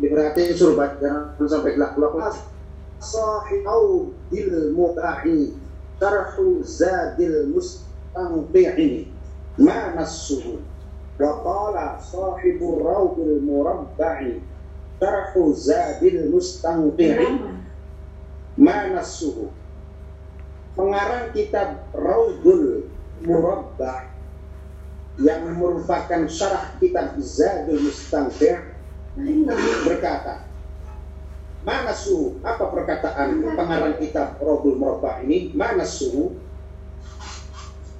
diperhatiin suruh baca sampai gelap-gelap sahihau dil mubahi tarhu zadil mustanqi'i ma nassuhu. Wa qala sahibur rawdil murabba'i tarhu zadil mustanqi'i ma nassuhu. Pengarang kitab Raudul Murabba yang merupakan syarah kitab Zadul Mustanqi' berkata mana su apa perkataan pengarang kitab Raudul Murabba ini mana su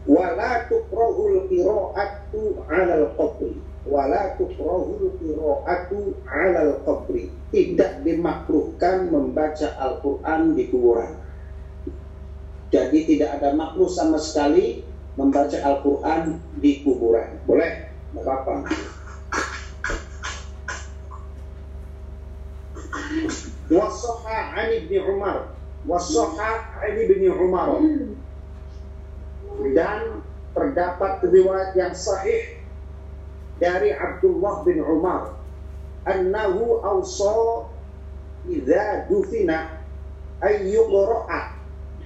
wala tukrahul qira'atu 'alal qabri wala tukrahul qira'atu 'alal qabri tidak dimakruhkan membaca Al-Qur'an di kuburan jadi tidak ada makruh sama sekali membaca Al-Quran di kuburan. Boleh? Apa-apa. Wasoha Ali bin Umar. Wasoha Ali bin Umar. Dan terdapat riwayat yang sahih dari Abdullah bin Umar. Annahu awsa idza dufina ayyuqra'a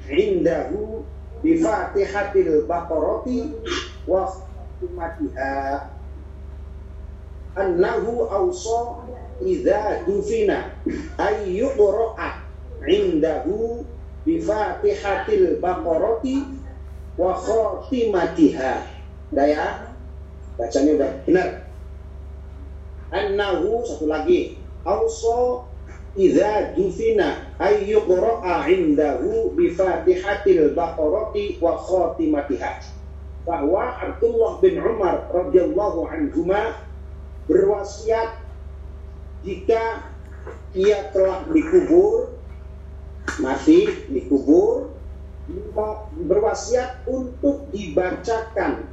indahu bi Fatihatil Baqarati wa khatimatiha annahu awsa idza dufina ay yuqra'a indahu bi Fatihatil Baqarati wa khatimatiha. Daya bacanya udah benar. Annahu satu lagi. Awsa idza dufina ay yuqra'a indahu bi Fatihatil Baqarati wa khatimatiha. Bahwa Abdullah bin Umar radhiyallahu anhuma berwasiat jika ia telah dikubur mati dikubur berwasiat untuk dibacakan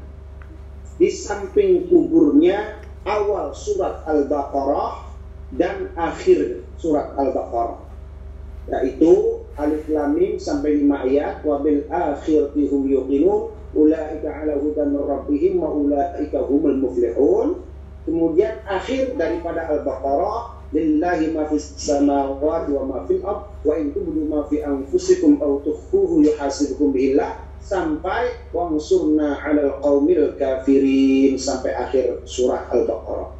di samping kuburnya awal surat Al-Baqarah dan akhir surat Al-Baqarah yaitu alif lam mim sampai 5 ayat. Wa bil akhirati hum yuqinun ulaika ala hudan rabbihim wa ulaika humul muflihun kemudian akhir daripada Al-Baqarah lillahi ma fis samawati wa ma fil ard wa in tubdu ma fi anfusikum aw tukhfuhu yuhasibukum bihillah sampai wangsurna 'alal qaumil kafirin sampai akhir surah Al-Baqarah.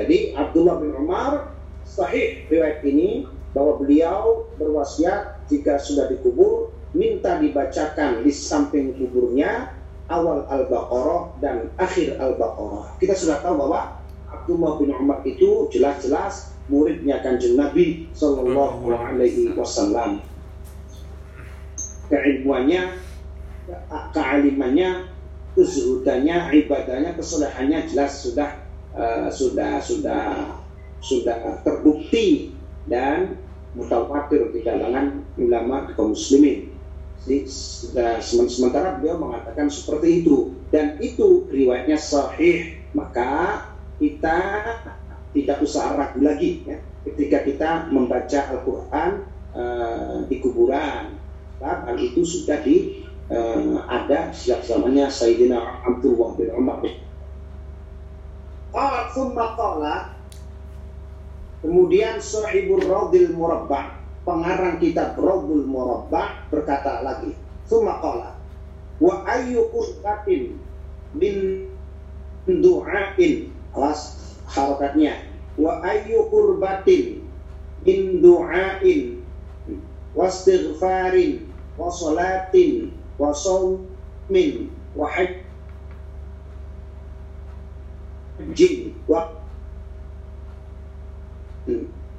Jadi Abdullah bin Umar sahih riwayat ini bahwa beliau berwasiat jika sudah dikubur minta dibacakan di samping kuburnya awal Al-Baqarah dan akhir Al-Baqarah. Kita sudah tahu bahwa Abdullah bin Umar itu jelas-jelas muridnya kanjeng Nabi Sallallahu Alaihi Wasallam. Keilmuannya, kealimannya, kezuhudannya, ibadahnya, kesolehannya jelas sudah uh, sudah sudah sudah terbukti dan mutawatir di kalangan ulama kaum muslimin. Sementara beliau mengatakan seperti itu dan itu riwayatnya sahih maka kita tidak usah ragu lagi ya, ketika kita membaca Al-Quran uh, di kuburan. Hal itu sudah di uh, ada sejak zamannya Sayyidina Abdullah bin Umar. Qala Kemudian Sahibur Raudil Murabba, pengarang kitab Raudul Murabba berkata lagi, Summa qala wa ayyu qurbatin min du'ain. Alas harokatnya. Wa ayyu qurbatin min du'ain wastighfarin wa salatin wa sawmin wa hajjin wa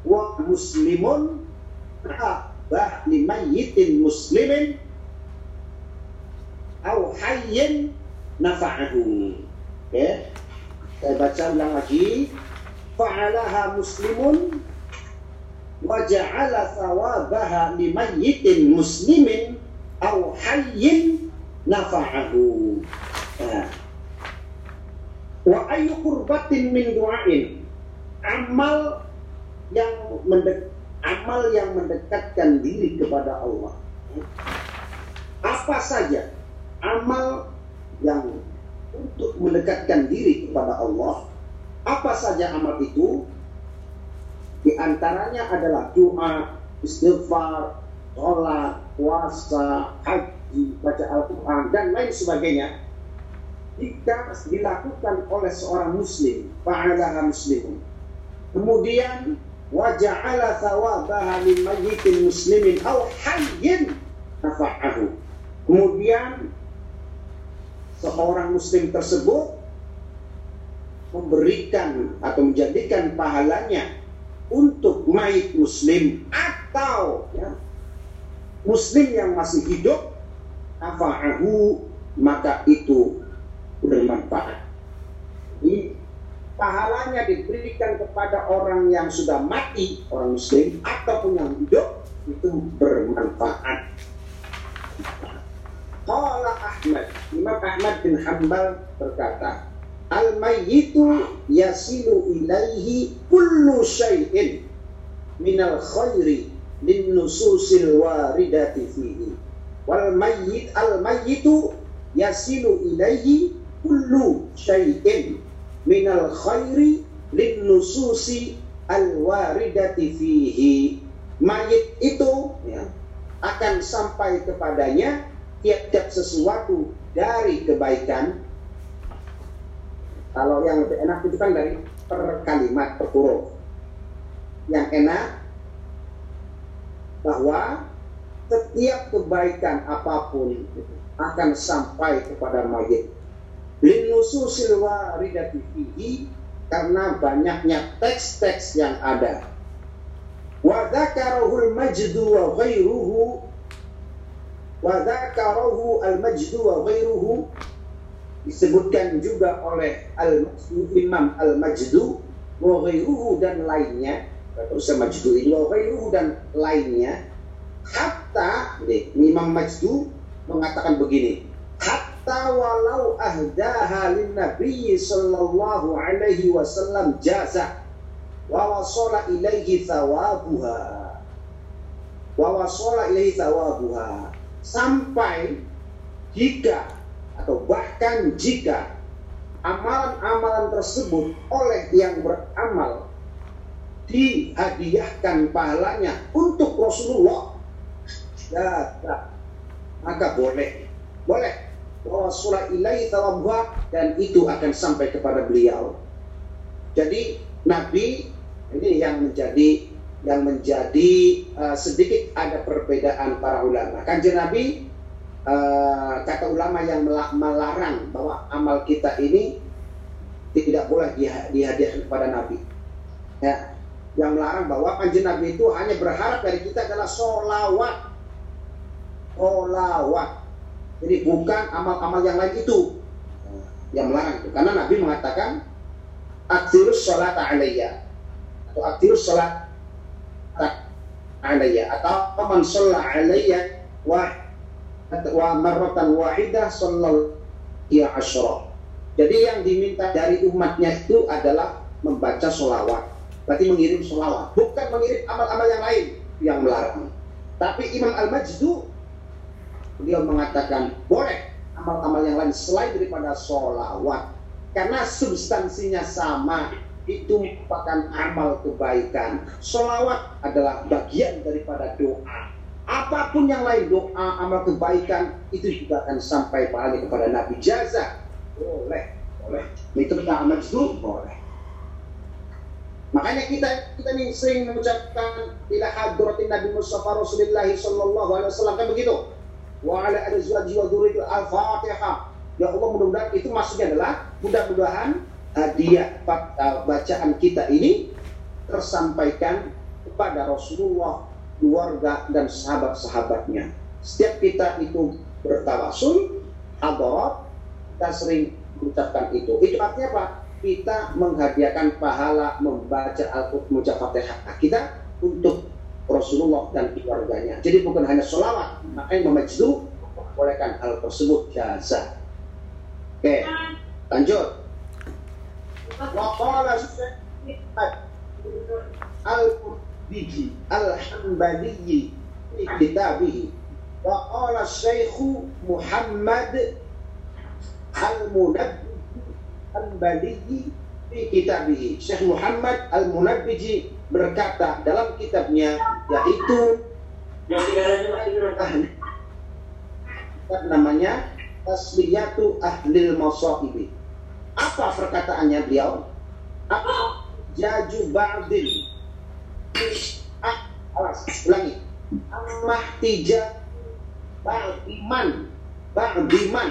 wa muslimun limayyitin muslimin au hayyin nafa'ahu. Ya saya baca ulang lagi. Fa'alaha muslimun wa ja'ala thawabaha limayyitin muslimin au hayyin nafa'ahu. Ya. wa ayu qurbatin min du'ain. Amal yang mendek, amal yang mendekatkan diri kepada Allah. Apa saja amal yang untuk mendekatkan diri kepada Allah, apa saja amal itu Di antaranya adalah doa, istighfar, sholat, puasa, haji, baca Al-Quran, dan lain sebagainya. Jika dilakukan oleh seorang muslim, fa'alaha muslimun. Kemudian, waja'ala thawabaha min mayyitin muslimin aw hayyin. Kemudian, seorang muslim tersebut memberikan atau menjadikan pahalanya untuk mayit muslim atau ya, muslim yang masih hidup maka itu bermanfaat. Ini pahalanya diberikan kepada orang yang sudah mati, orang muslim ataupun yang hidup itu bermanfaat. Qala Ahmad, Imam Ahmad bin Hambal berkata, Al-mayyitu yasilu ilaihi kullu syai'in minal khairi lin nususil waridati fihi. Wal mayyit al mayyitu yasilu ilaihi kullu syai'in minal khairi lin nususi al waridati fihi. Mayit itu ya, akan sampai kepadanya tiap-tiap sesuatu dari kebaikan kalau yang lebih enak itu kan dari per kalimat, per huruf. Yang enak bahwa setiap kebaikan apa pun akan sampai kepada mayit. Linususil waridati fihi karena banyaknya teks-teks yang ada. Wa dzakarahu al-majdu wa ghairuhu wa dzakarahu al-majdu wa ghairuhu disebutkan juga oleh al Imam Al-Majdu wa dan lainnya terus Majdu ini wa dan lainnya hatta deh, Imam Majdu mengatakan begini walau ahdaha lin nabi sallallahu alaihi wasallam jaza wa wasala ilaihi thawabuha. Wa wasala ilaihi thawabuha. Sampai jika atau bahkan jika amalan-amalan tersebut oleh yang beramal dihadiahkan pahalanya untuk Rasulullah ya maka boleh boleh bahwa surah ilahi dan itu akan sampai kepada beliau jadi Nabi ini yang menjadi yang menjadi uh, sedikit ada perbedaan para ulama kanjeng Nabi uh, kata ulama yang melarang bahwa amal kita ini tidak boleh dihadiahkan kepada Nabi. Ya, yang melarang bahwa kanjeng Nabi itu hanya berharap dari kita adalah solawat, solawat. Jadi bukan amal-amal yang lain itu yang melarang itu. Karena Nabi mengatakan aktirus sholat alaiya atau aktirus sholat alaiya atau man sholat alaiya wah wa marratan wahidah sallallahu ya asyra. Jadi yang diminta dari umatnya itu adalah membaca solawat. Berarti mengirim solawat. Bukan mengirim amal-amal yang lain yang melarang. Tapi Imam Al-Majdu beliau mengatakan boleh amal-amal yang lain selain daripada solawat. Karena substansinya sama itu merupakan amal kebaikan. Solawat adalah bagian daripada doa. Apa pun yang lain doa amal kebaikan itu juga akan sampai pahala kepada Nabi. Jaza boleh boleh. Itu kita amal boleh. Makanya kita kita nih sering mengucapkan ila hadratin Nabi Mustafa Rasulullah sallallahu alaihi wasallam. Kan begitu wa ala azwaji wa dzurriyyati al-fatihah ya Allah mudah-mudahan itu maksudnya adalah mudah-mudahan hadiah uh, bacaan kita ini tersampaikan kepada Rasulullah keluarga dan sahabat-sahabatnya. Setiap kita itu bertawasul, adorat, kita sering mengucapkan itu. Itu artinya apa? Kita menghadiahkan pahala membaca Al-Quran, Fatihah kita untuk Rasulullah dan keluarganya. Jadi bukan hanya sholawat, makanya memajdu bolehkan hal tersebut jasa. Oke, lanjut. Waqala al bihi al-Hanbali fi kitabih wa qala Syekh Muhammad al-Munabbih al-Hanbali Di kitabih Syekh Muhammad Al-Munabbiji berkata dalam kitabnya yaitu yang namanya Tasliyatu Ahlil Masaibi. Apa perkataannya beliau? Apa? Jaju ba'dil. Ah, alas, ulangi. Ammah tija ba'diman. Ba'diman.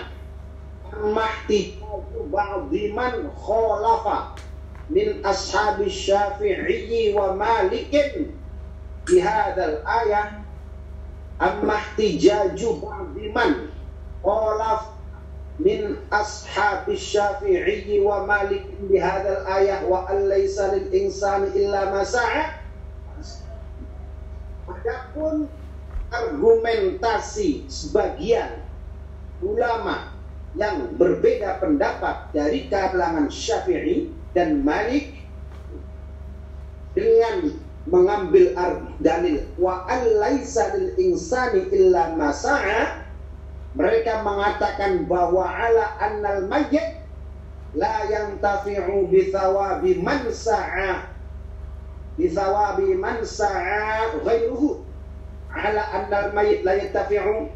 Ammah tijaju ba'diman kholafa min ashabi syafi'i wa malikin di hadal ayah Ammah tijaju ba'diman kholafa min ashabi syafi'i wa malik bi hadzal ayah wa alaysa lil insani illa ma sa'a. Adapun argumentasi sebagian ulama yang berbeda pendapat dari kalangan Syafi'i dan Malik dengan mengambil dalil wa alaysa lil insani illa ma sa'a mereka mengatakan bahwa ala annal mayyit la yantafi'u bi thawabi man sa'a bi thawabi man sa'a ghairuhu. Ala annal mayyit la yantafi'u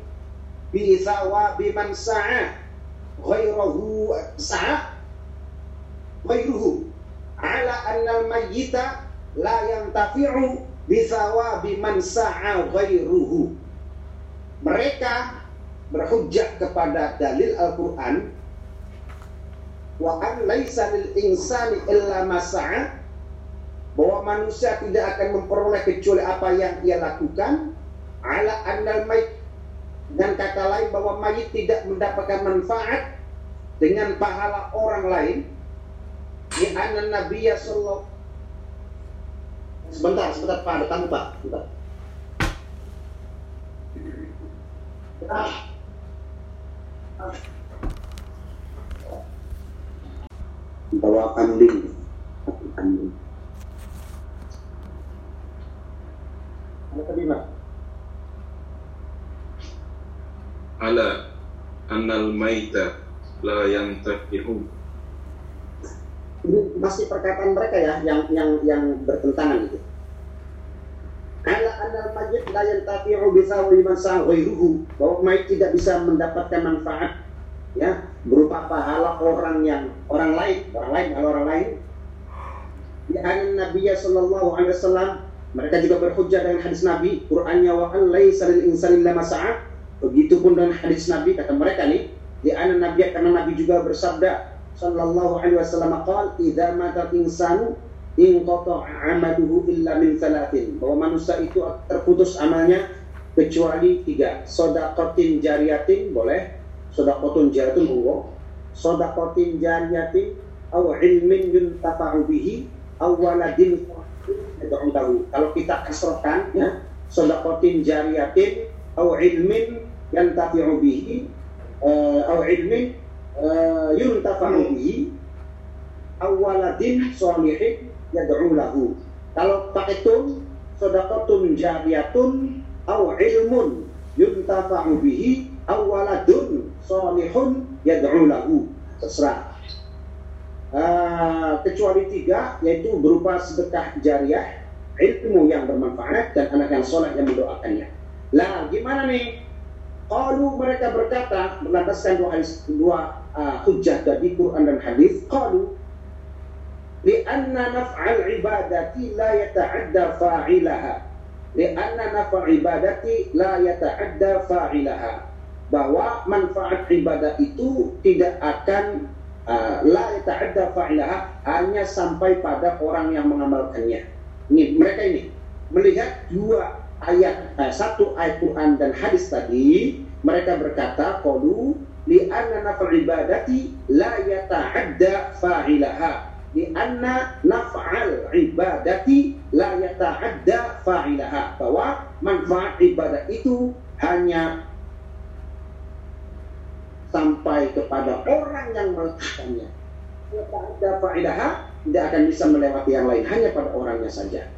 bi thawabi man sa'a ghairuhu sa'a ghairuhu ala annal mayyita la yantafi'u bi thawabi man sa'a ghairuhu mereka berhujjah kepada dalil Al-Quran wa an laisa lil insani illa masa'a bahwa manusia tidak akan memperoleh kecuali apa yang ia lakukan. Ala annal mayit dan kata lain bahwa mayit tidak mendapatkan manfaat dengan pahala orang lain di anna nabiyya sallallahu sebentar sebentar Pak ada tamu Pak. Sebentar. Ah. bawa kambing kambing tadi mas ala annal maita la yang tafi'u ini masih perkataan mereka ya yang yang yang bertentangan itu. Ala annal mayit la yantafi'u bi thawri man ghairuhu bahwa mayit tidak bisa mendapatkan manfaat ya berupa pahala orang yang orang lain orang lain kalau orang lain. Di an Nabi sallallahu alaihi wasallam mereka juga berhujjah dengan hadis Nabi Qur'annya wa an laisa lil insani illa begitupun dengan hadis Nabi kata mereka nih di an Nabi karena Nabi juga bersabda sallallahu alaihi wasallam qala idza mata insanu in amaluhu illa min salatin. Bahwa manusia itu terputus amalnya kecuali tiga. Sodakotin jariyatin boleh. Sodakotun jariyatin monggo sodakotin jariyatin aw ilmin yuntafa'u bihi aw waladin tahu kalau kita kasrohkan ya sodakotin jariyatin aw ilmin yantafi'u bihi uh, aw ilmin uh, yuntafa'u bihi aw waladin solihin yad'u lahu. Kalau pakai tun, sedekatun jariyatun au ilmun yuntafa'u bihi au waladun salihun yad'u lahu. Terserah. Uh, kecuali tiga yaitu berupa sedekah jariah, ilmu yang bermanfaat dan anak yang soleh yang mendoakannya. Lah gimana nih? Kalau mereka berkata berlandaskan dua hadis dua Ah, uh, hujah dari Quran dan hadis qalu لأن naf'al ibadati la yata'adda fa'ilaha. Li'anna naf'al ibadati la yata'adda fa'ilaha. Bahwa manfaat ibadah itu tidak akan uh, la yata'adda fa'ilaha hanya sampai pada orang yang mengamalkannya. Ini mereka ini melihat dua ayat eh, satu ayat Quran dan hadis tadi mereka berkata qalu li anna naf'al ibadati la yata'adda fa'ilaha. Di anna naf'al ibadati la yata'adda fa'ilaha. Bahwa manfaat ibadah itu hanya sampai kepada orang yang melakukannya. Yata'adda fa'ilaha tidak akan bisa melewati yang lain. Hanya pada orangnya saja.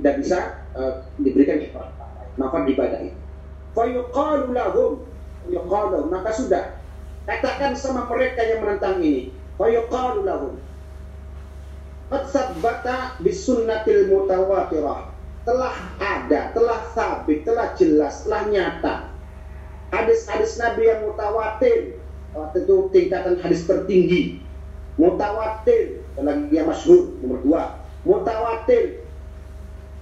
Tidak bisa uh, diberikan manfaat ibadah itu. Fayuqalu lahum. Maka sudah katakan sama mereka yang menentang ini fayuqalu lahum qad sabbata bisunnatil mutawatirah telah ada, telah sabit, telah jelas, telah nyata. Hadis-hadis Nabi yang mutawatir, waktu itu tingkatan hadis tertinggi. Mutawatir, lagi yang masyhur nomor dua. Mutawatir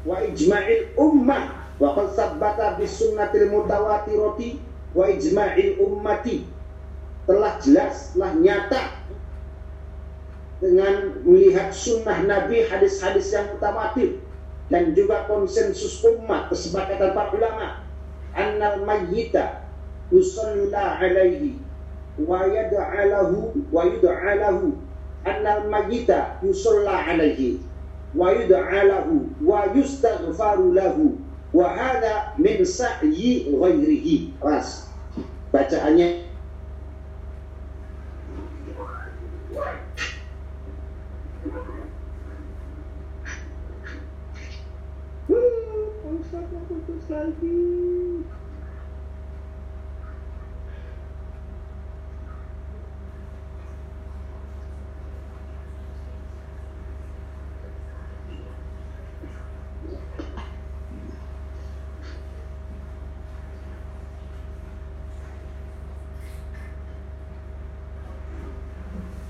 wa ijma'il ummah wa qad sabbata bisunnatil mutawatirati wa ijma'il ummati telah jelas, telah nyata dengan melihat sunnah Nabi hadis-hadis yang mutawatir dan juga konsensus umat kesepakatan para ulama. Annal mayyita yusalla alaihi wa yad'alahu wa yud'alahu. Annal mayyita yusalla alaihi wa yud'alahu wa yustaghfaru lahu. Wa hadha min sa'yi ghairihi. Ras bacaannya lagi.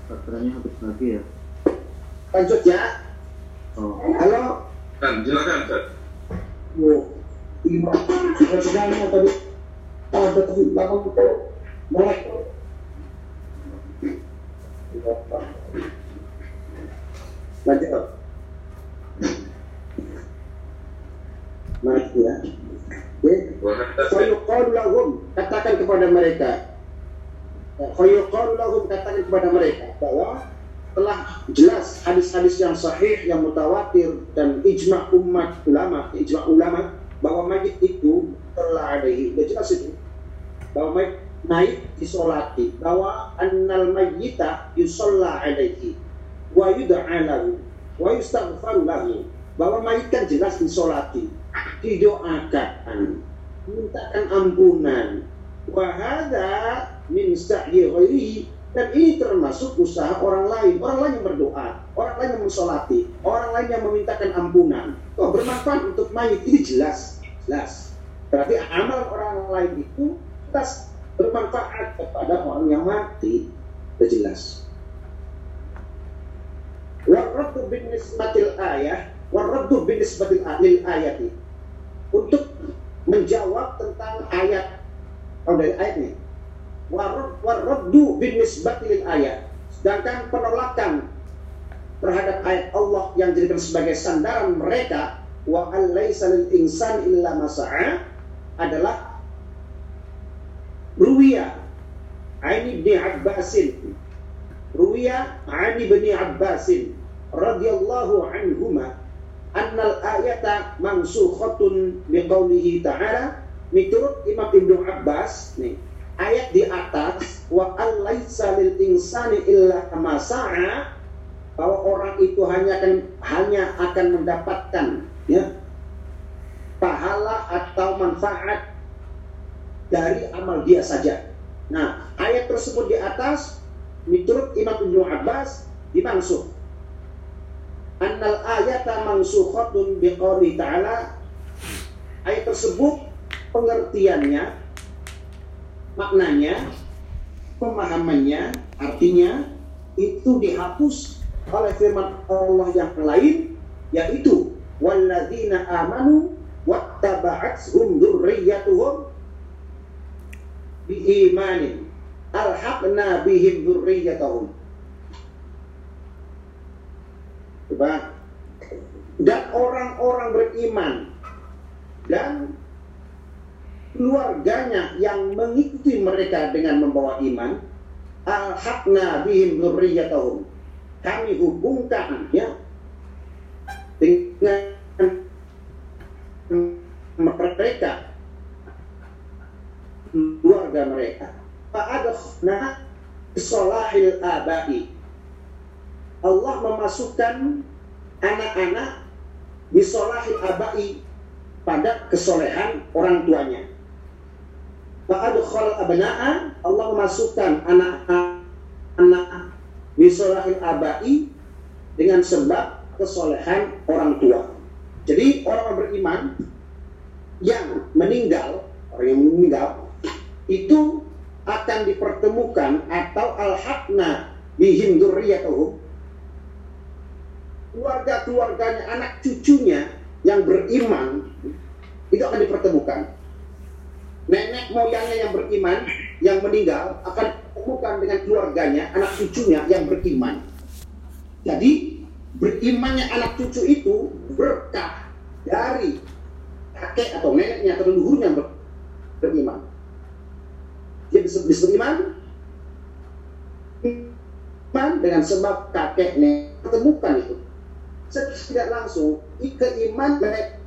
Baterainya habis lagi ya? Lanjut ya. Oh, Halo. Kan, silakan Ustaz. Oh, lima. Sebenarnya tadi ada tadi belakang itu melek. Lanjut. Mari ya. Oke. Wa hadza Fayuqalu lahum katakan kepada mereka Fayuqalu lahum katakan kepada mereka bahwa telah jelas hadis-hadis yang sahih yang mutawatir dan ijma umat ulama ijma ulama bahwa mayit itu telah ada sudah jelas itu bahwa mayit mayit disolati bahwa annal mayyita yusalla alaihi wa yud'a wa yustaghfaru lahu bahwa mayit kan jelas disolati didoakan. Mintakan ampunan. Wahada min sa'yi ghairihi. Dan ini termasuk usaha orang lain. Orang lain yang berdoa. Orang lain yang mensolati. Orang lain yang memintakan ampunan. Oh bermanfaat untuk mayit? Ini jelas. Jelas. Berarti amal orang lain itu tas bermanfaat kepada orang yang mati. Sudah jelas warraddu bin nisbatil ayah warraddu bin nisbatil lil ayati. Untuk menjawab tentang ayat oh dari ayat nih Warad- warraddu bin ayat sedangkan penolakan terhadap ayat Allah yang dijadikan sebagai sandaran mereka wa allaisa lil insan illa masa'a adalah ruwiya Aini bin Abbasin ruwiya Ani bin Abbasin radhiyallahu anhuma annal ayata mansukhatun biqaulihi ta'ala miturut Imam Ibnu Abbas nih ayat di atas wa allaisa lil insani illa ma sa'a bahwa orang itu hanya akan hanya akan mendapatkan ya pahala atau manfaat dari amal dia saja. Nah, ayat tersebut di atas menurut Imam Ibnu Abbas dimaksud annal ayata mansukhatun biqouli ta'ala. Ayat tersebut pengertiannya maknanya pemahamannya artinya itu dihapus oleh firman Allah yang lain yaitu walladzina amanu wattaba'athum dzurriyyatuhum biimanin alhaqna bihim dzurriyyatahum Coba. Dan orang-orang beriman dan keluarganya yang mengikuti mereka dengan membawa iman alhaqna bihim dzurriyyatahum kami hubungkan ya dengan mereka keluarga mereka fa'adkhna solahil abai Allah memasukkan anak-anak bisolahil abai pada kesolehan orang tuanya fa'adkhal abna'a Allah memasukkan anak-anak bisolahil abai dengan sebab kesolehan orang tua. Jadi orang beriman yang meninggal, orang yang meninggal itu akan dipertemukan atau al-haqna bihim dzurriyyatuhum keluarga-keluarganya, anak cucunya yang beriman itu akan dipertemukan. Nenek moyangnya yang beriman, yang meninggal akan dipertemukan dengan keluarganya, anak cucunya yang beriman. Jadi berimannya anak cucu itu berkah dari kakek atau neneknya atau leluhurnya ber- disebut, iman. Dengan sebab kakek nenek pertemukan itu. Secara tidak langsung keiman nenek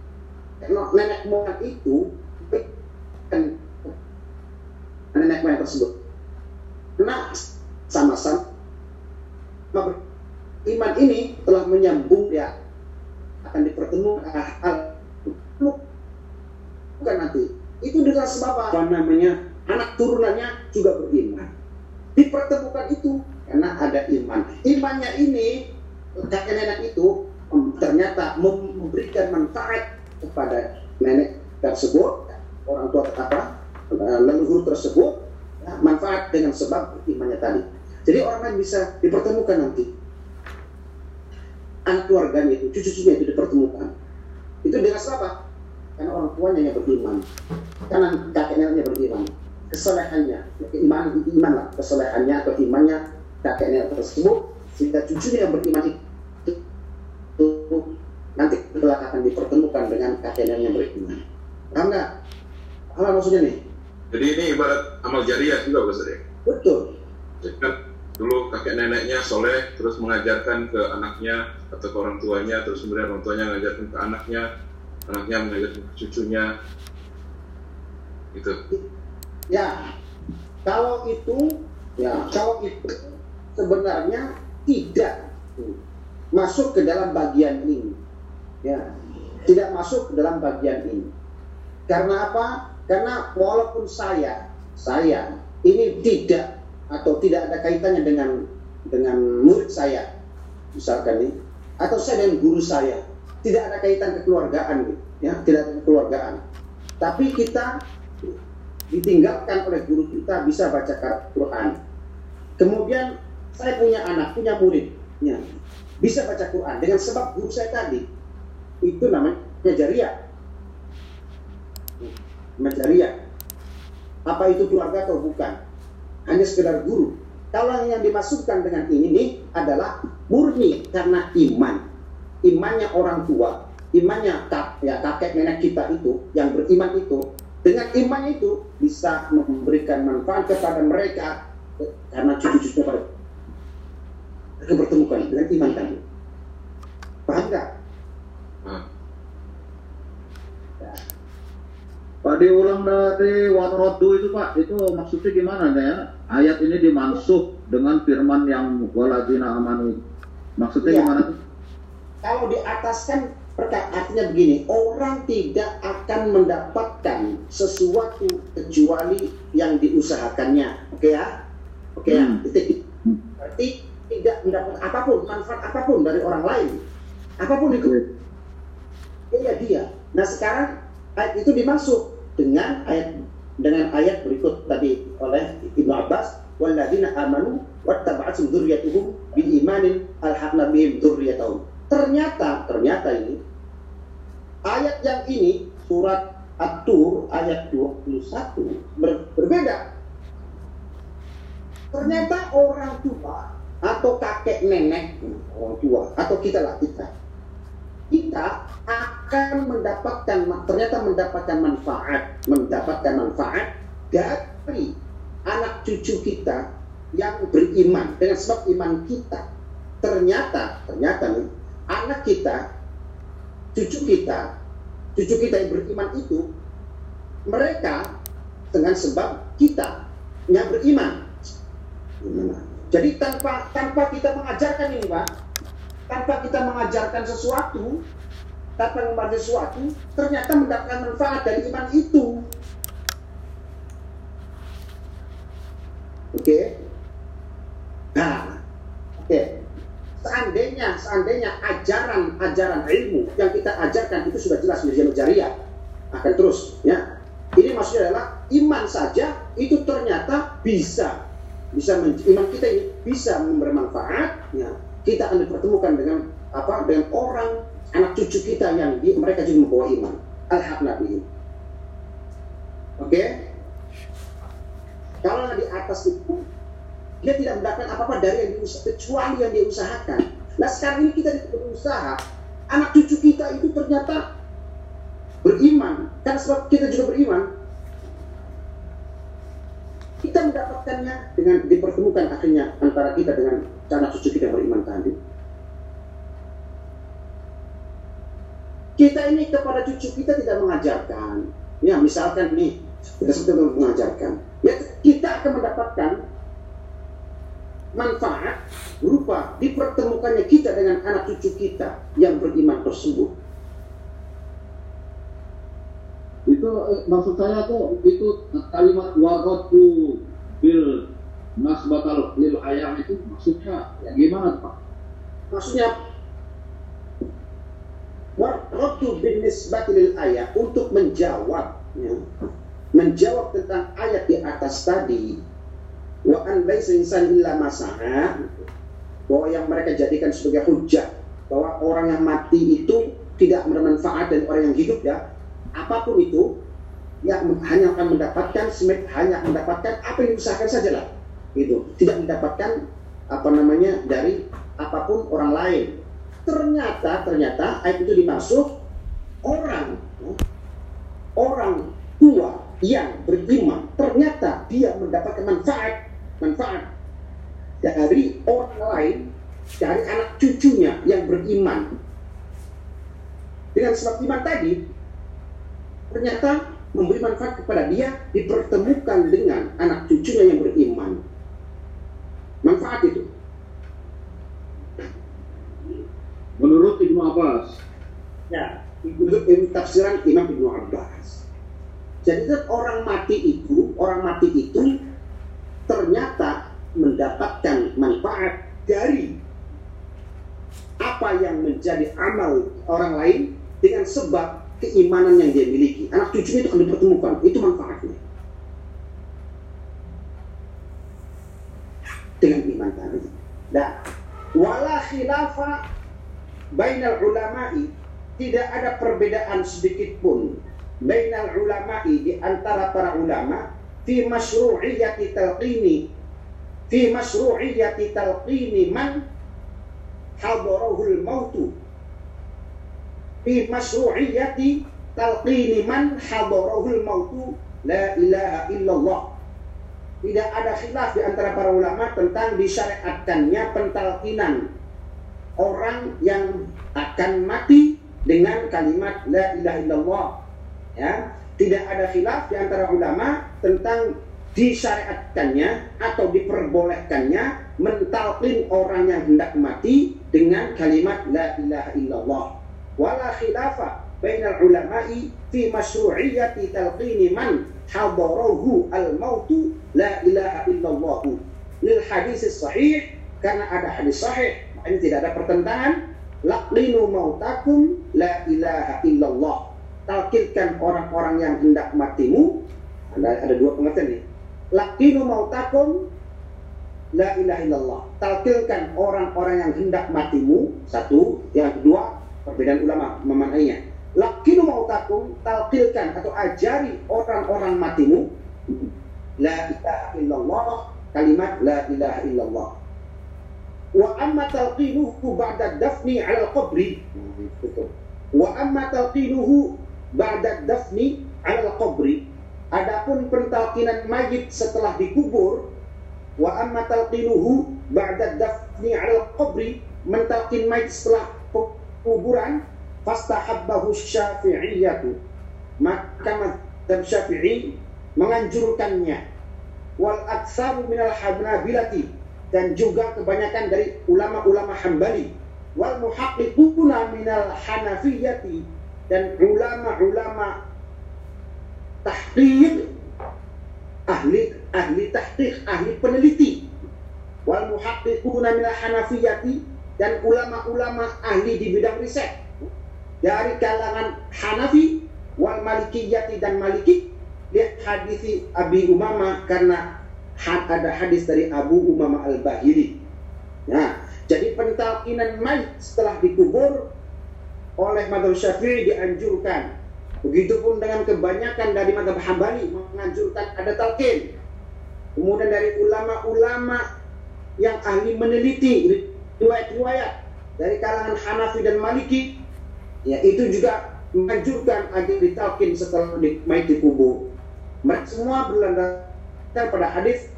nenek moyang itu nenek moyang tersebut. Karena sama-sama iman ini telah menyambung ya akan dipertemukan hal bukan nanti. Itu dengan sebab apa namanya anak turunannya juga beriman. Dipertemukan itu karena ada iman. Imannya ini kakek nenek itu ternyata mem- memberikan manfaat kepada nenek tersebut. Orang tua apa eh, leluhur tersebut ya, manfaat dengan sebab imannya tadi. Jadi orang lain bisa dipertemukan nanti. Anak keluarganya itu cucu-cucunya itu dipertemukan. Itu dengan sebab karena orang tuanya yang beriman. Karena kakek neneknya beriman kesalehannya iman iman lah. Kesalehannya atau imannya kakek nenek tersebut sehingga cucunya yang beriman itu, itu nanti kelak akan dipertemukan dengan kakek nenek yang beriman. Paham nggak? Apa maksudnya nih? Jadi ini ibarat amal jariah juga Ustaz ya? betul. Jadi kan dulu kakek neneknya soleh terus mengajarkan ke anaknya atau ke orang tuanya terus kemudian orang tuanya mengajarkan ke anaknya anaknya mengajarkan ke cucunya. Gitu Ya, kalau itu, ya kalau itu sebenarnya tidak masuk ke dalam bagian ini, ya tidak masuk ke dalam bagian ini. Karena apa? Karena walaupun saya, saya ini tidak atau tidak ada kaitannya dengan dengan murid saya, misalkan nih, atau saya dengan guru saya, tidak ada kaitan kekeluargaan, ya tidak ada kekeluargaan. Tapi kita ditinggalkan oleh guru kita bisa baca Quran. Kemudian saya punya anak, punya muridnya, bisa baca Quran dengan sebab guru saya tadi. Itu namanya jariah. Jariah. Apa itu keluarga atau bukan? Hanya sekedar guru. Kalau yang dimasukkan dengan ini nih adalah murni karena iman. Imannya orang tua, imannya kak, ya kakek nenek kita itu yang beriman itu dengan iman itu bisa memberikan manfaat kepada mereka karena cucu-cucunya pada mereka bertemukan dengan iman tadi. Paham nggak? nah, Pak diulang dari waroddu itu Pak, itu maksudnya gimana ya? Ayat ini dimansuh dengan firman yang waladina amanu. Maksudnya Iya. gimana? Kalau di atas kan artinya begini, orang tidak akan mendapatkan sesuatu kecuali yang diusahakannya. Oke ya? Oke ya? Hmm. Titik. Berarti tidak mendapat apa pun, manfaat apa pun dari orang lain. Apa pun itu. Iya dia. Nah sekarang ayat itu dimasuk dengan ayat dengan ayat berikut tadi oleh Ibnu Abbas walladzina amanu wattaba'atum dzurriyyatuhum bil imanin alhaqna bihim dzurriyyatahum. Ternyata ternyata ini ayat yang ini surat At-Tur ayat 21 ber- berbeda. Ternyata orang tua atau kakek nenek orang tua atau kita lah kita kita akan mendapatkan ternyata mendapatkan manfaat mendapatkan manfaat dari anak cucu kita yang beriman dengan sebab iman kita ternyata ternyata nih anak kita cucu kita cucu kita yang beriman itu mereka dengan sebab kita yang beriman jadi tanpa tanpa kita mengajarkan ini pak tanpa kita mengajarkan sesuatu, tanpa membaca sesuatu, ternyata mendapatkan manfaat dari iman itu. Oke? Nah, oke. Seandainya, seandainya ajaran-ajaran ilmu yang kita ajarkan itu sudah jelas menjadi jariah akan terus ya. Ini maksudnya adalah iman saja itu ternyata bisa bisa iman kita ini bisa memberi manfaat ya. Kita akan dipertemukan dengan apa dengan orang anak cucu kita yang di, mereka juga membawa iman. Alhamdulillah oke? Okay? kalau di atas itu dia tidak mendapatkan apa-apa dari yang diusahakan kecuali yang dia usahakan. Nah sekarang ini kita berusaha. Anak cucu kita itu ternyata beriman. Karena sebab kita juga beriman kita mendapatkannya dengan dipertemukan akhirnya antara kita dengan anak cucu kita beriman tadi. Kita ini kepada cucu kita tidak mengajarkan. Ya misalkan nih kita sebetulnya mengajarkan. Ya kita akan mendapatkan manfaat berupa dipertemukannya kita dengan anak cucu kita yang beriman tersebut itu eh, maksud saya tuh itu kalimat warotu bil nasbatal lil ayam itu maksudnya ya gimana pak? Maksudnya warotu bin nisbatil ayat untuk menjawab ya, menjawab tentang ayat di atas tadi wa an laisa insan illa masaha bahwa yang mereka jadikan sebagai hujah bahwa orang yang mati itu tidak bermanfaat dan orang yang hidup ya apa pun itu yang hanya akan mendapatkan hanya mendapatkan apa yang diusahakan saja lah itu tidak mendapatkan apa namanya dari apa pun orang lain. Ternyata ternyata ayat itu dimaksud orang orang tua yang beriman ternyata dia mendapatkan manfaat manfaat dari orang lain dari anak cucunya yang beriman dengan sebab iman tadi ternyata memberi manfaat kepada dia dipertemukan dengan anak cucunya yang beriman. Manfaat itu. Menurut Ibnu Abbas. Ya, menurut tafsiran Imam Ibnu Abbas. Jadi orang mati itu, orang mati itu ternyata mendapatkan manfaat dari apa yang menjadi amal orang lain dengan sebab keimanan yang dia miliki. Anak cucunya itu akan dipertemukan. Itu manfaatnya. Dengan iman tadi. Nah, wala khilafa bainal ulama'i tidak ada perbedaan sedikit pun bainal ulama'i di antara para ulama fi masyru'iyyati talqini fi masyru'iyyati talqini man hadarahul mautu fi masyru'iyyati talqini man hadarahul mautu la ilaha illallah. Tidak ada khilaf di antara para ulama tentang disyariatkannya pentalkinan orang yang akan mati dengan kalimat la ilaha illallah. Ya, tidak ada khilaf di antara ulama tentang disyariatkannya atau diperbolehkannya mentalkin orang yang hendak mati dengan kalimat la ilaha illallah. Wala khilafa bainal ulama'i fi masyru'iyyati talqini man hadarahu al-mautu la ilaha illallah lil hadis sahih karena ada hadis sahih ini tidak ada pertentangan. Laqlinu mautakum la ilaha illallah. Talkilkan orang-orang yang hendak matimu ada, ada dua pengertian nih laqlinu mautakum la ilaha illallah. Talkilkan orang-orang yang hendak matimu satu. Yang kedua perbedaan ulama memaknainya. Lakinu mautakum talqilkan atau ajari orang-orang matimu la ilaha illallah kalimat la ilaha illallah. Wa amma talqinuhu ba'da dafni 'ala al-qabri wa amma talqinuhu ba'da dafni 'ala al-qabri adapun pentalkinan mayit setelah dikubur wa amma talqinuhu ba'da dafni 'ala al-qabri mentalkin mayit setelah kuburan fastahabbahu syafi'iyatu. Maka mazhab syafi'i menganjurkannya. Wal aksaru minal hanabilati dan juga kebanyakan dari ulama-ulama hambali. Wal muhaqqiquna minal hanafiyati dan ulama-ulama tahqiq ahli ahli tahqiq ahli peneliti wal muhaqqiquna minal hanafiyati dan ulama-ulama ahli di bidang riset dari kalangan Hanafi wal Malikiyati dan Maliki lihat hadis Abi Umama karena ada hadis dari Abu Umama Al-Bahili. Nah, jadi pentalkinan mayit setelah dikubur oleh madhab syafi'i dianjurkan. Begitupun dengan kebanyakan dari madhab hambali menganjurkan ada talqin. Kemudian dari ulama-ulama yang ahli meneliti riwayat-riwayat dari kalangan Hanafi dan Maliki, ya itu juga menganjurkan agar ditalkin setelah di, mayit dikubur. Mereka semua berlandaskan pada hadis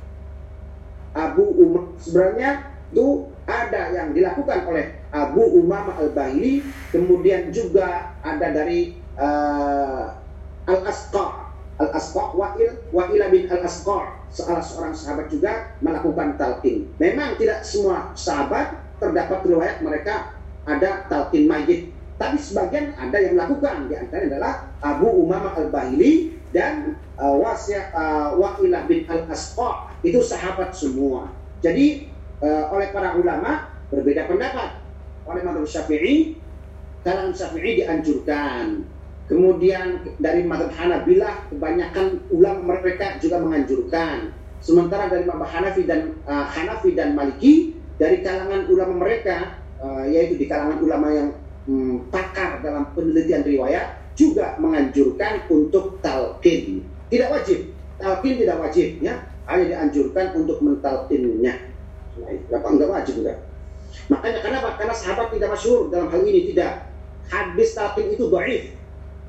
Abu Umar. Sebenarnya itu ada yang dilakukan oleh Abu Umama al-Bahili, kemudian juga ada dari uh, Al-Asqa, Al-Asqa Wa'il, Wa'ila bin Al-Asqa, salah seorang sahabat juga melakukan talqin. Memang tidak semua sahabat terdapat riwayat mereka ada talqin mayit, tapi sebagian ada yang melakukan. Di antaranya adalah Abu Umama al-Bahili dan uh, Wasya uh, Wa'ilah bin Al-Asqa, itu sahabat semua. Jadi uh, oleh para ulama berbeda pendapat. Oleh madhab syafi'i, kalangan syafi'i dianjurkan. Kemudian dari madhab Hanabilah, kebanyakan ulama mereka juga menganjurkan. Sementara dari madhab Hanafi dan uh, Hanafi dan Maliki, dari kalangan ulama mereka, uh, yaitu di kalangan ulama yang um, pakar dalam penelitian riwayat, juga menganjurkan untuk talqin. Tidak wajib, talqin tidak wajib, ya. Hanya dianjurkan untuk mentalqinnya. Kenapa enggak wajib enggak? Makanya kenapa? Karena sahabat tidak masyhur dalam hal ini tidak. Hadis talqin itu dhaif.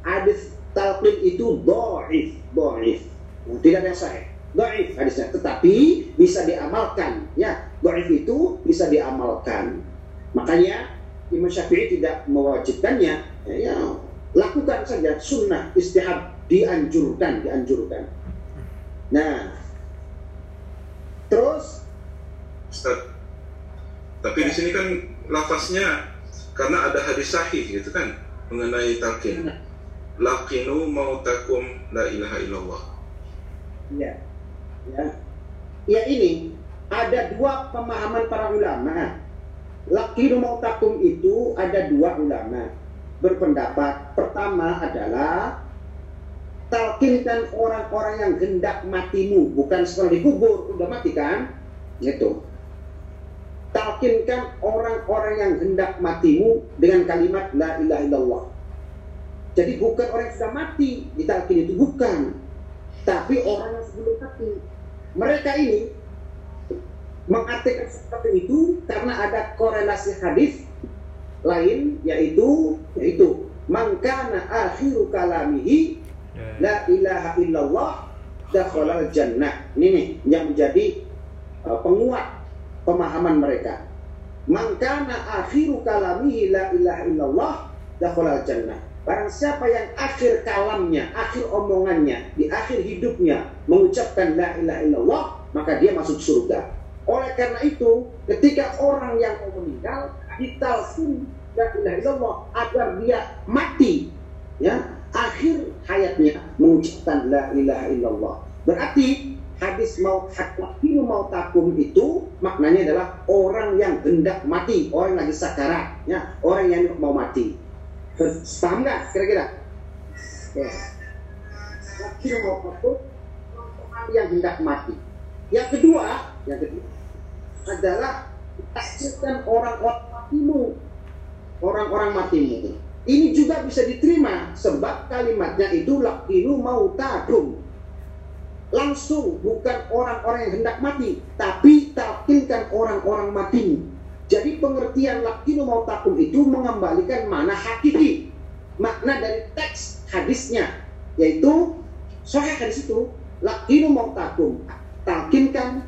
Hadis talqin itu dhaif, dhaif. Tidak ada sahih. Dhaif hadisnya, tetapi bisa diamalkan. Ya, dhaif itu bisa diamalkan. Makanya Imam Syafi'i tidak mewajibkannya. Ya, ya lakukan saja sunnah istihad dianjurkan, dianjurkan. Nah, terus Ustaz. Tapi di sini kan lafaznya karena ada hadis sahih gitu kan mengenai talqin. Laqinu mautakum la ilaha illallah. Ya. Ya. Ya ini ada dua pemahaman para ulama. Laqinu mautakum itu ada dua ulama berpendapat. Pertama adalah talkinkan orang-orang yang hendak matimu, bukan setelah dikubur udah mati kan? Gitu talkinkan orang-orang yang hendak matimu dengan kalimat la ilaha illallah. Jadi bukan orang yang sudah mati ditalkin itu bukan, tapi orang yang sebelum mati. Mereka ini mengartikan seperti itu karena ada korelasi hadis lain yaitu yaitu mangkana akhiru kalamihi la ilaha illallah dakhalal jannah. Ini nih yang menjadi uh, penguat pemahaman mereka. Mangkana akhiru kalamihi la ilaha illallah dakhalal jannah. Barang siapa yang akhir kalamnya, akhir omongannya, di akhir hidupnya mengucapkan la ilaha illallah, maka dia masuk surga. Oleh karena itu, ketika orang yang mau meninggal ditalkin la ilaha illallah agar dia mati, ya akhir hayatnya mengucapkan la ilaha illallah. Berarti hadis mau hakwakilu mau takum itu maknanya adalah orang yang hendak mati, orang lagi sakarat, ya, orang yang mau mati. Paham nggak kira-kira? Ya. Yang hendak mati. Yang kedua, yang kedua adalah takdirkan orang-orang matimu, orang-orang matimu. Ini juga bisa diterima sebab kalimatnya itu lakilu mau takum langsung bukan orang-orang yang hendak mati tapi talkinkan orang-orang mati jadi pengertian lakinu mau takum itu mengembalikan mana hakiki makna dari teks hadisnya yaitu sahih hadis itu lakinu mau takum talkinkan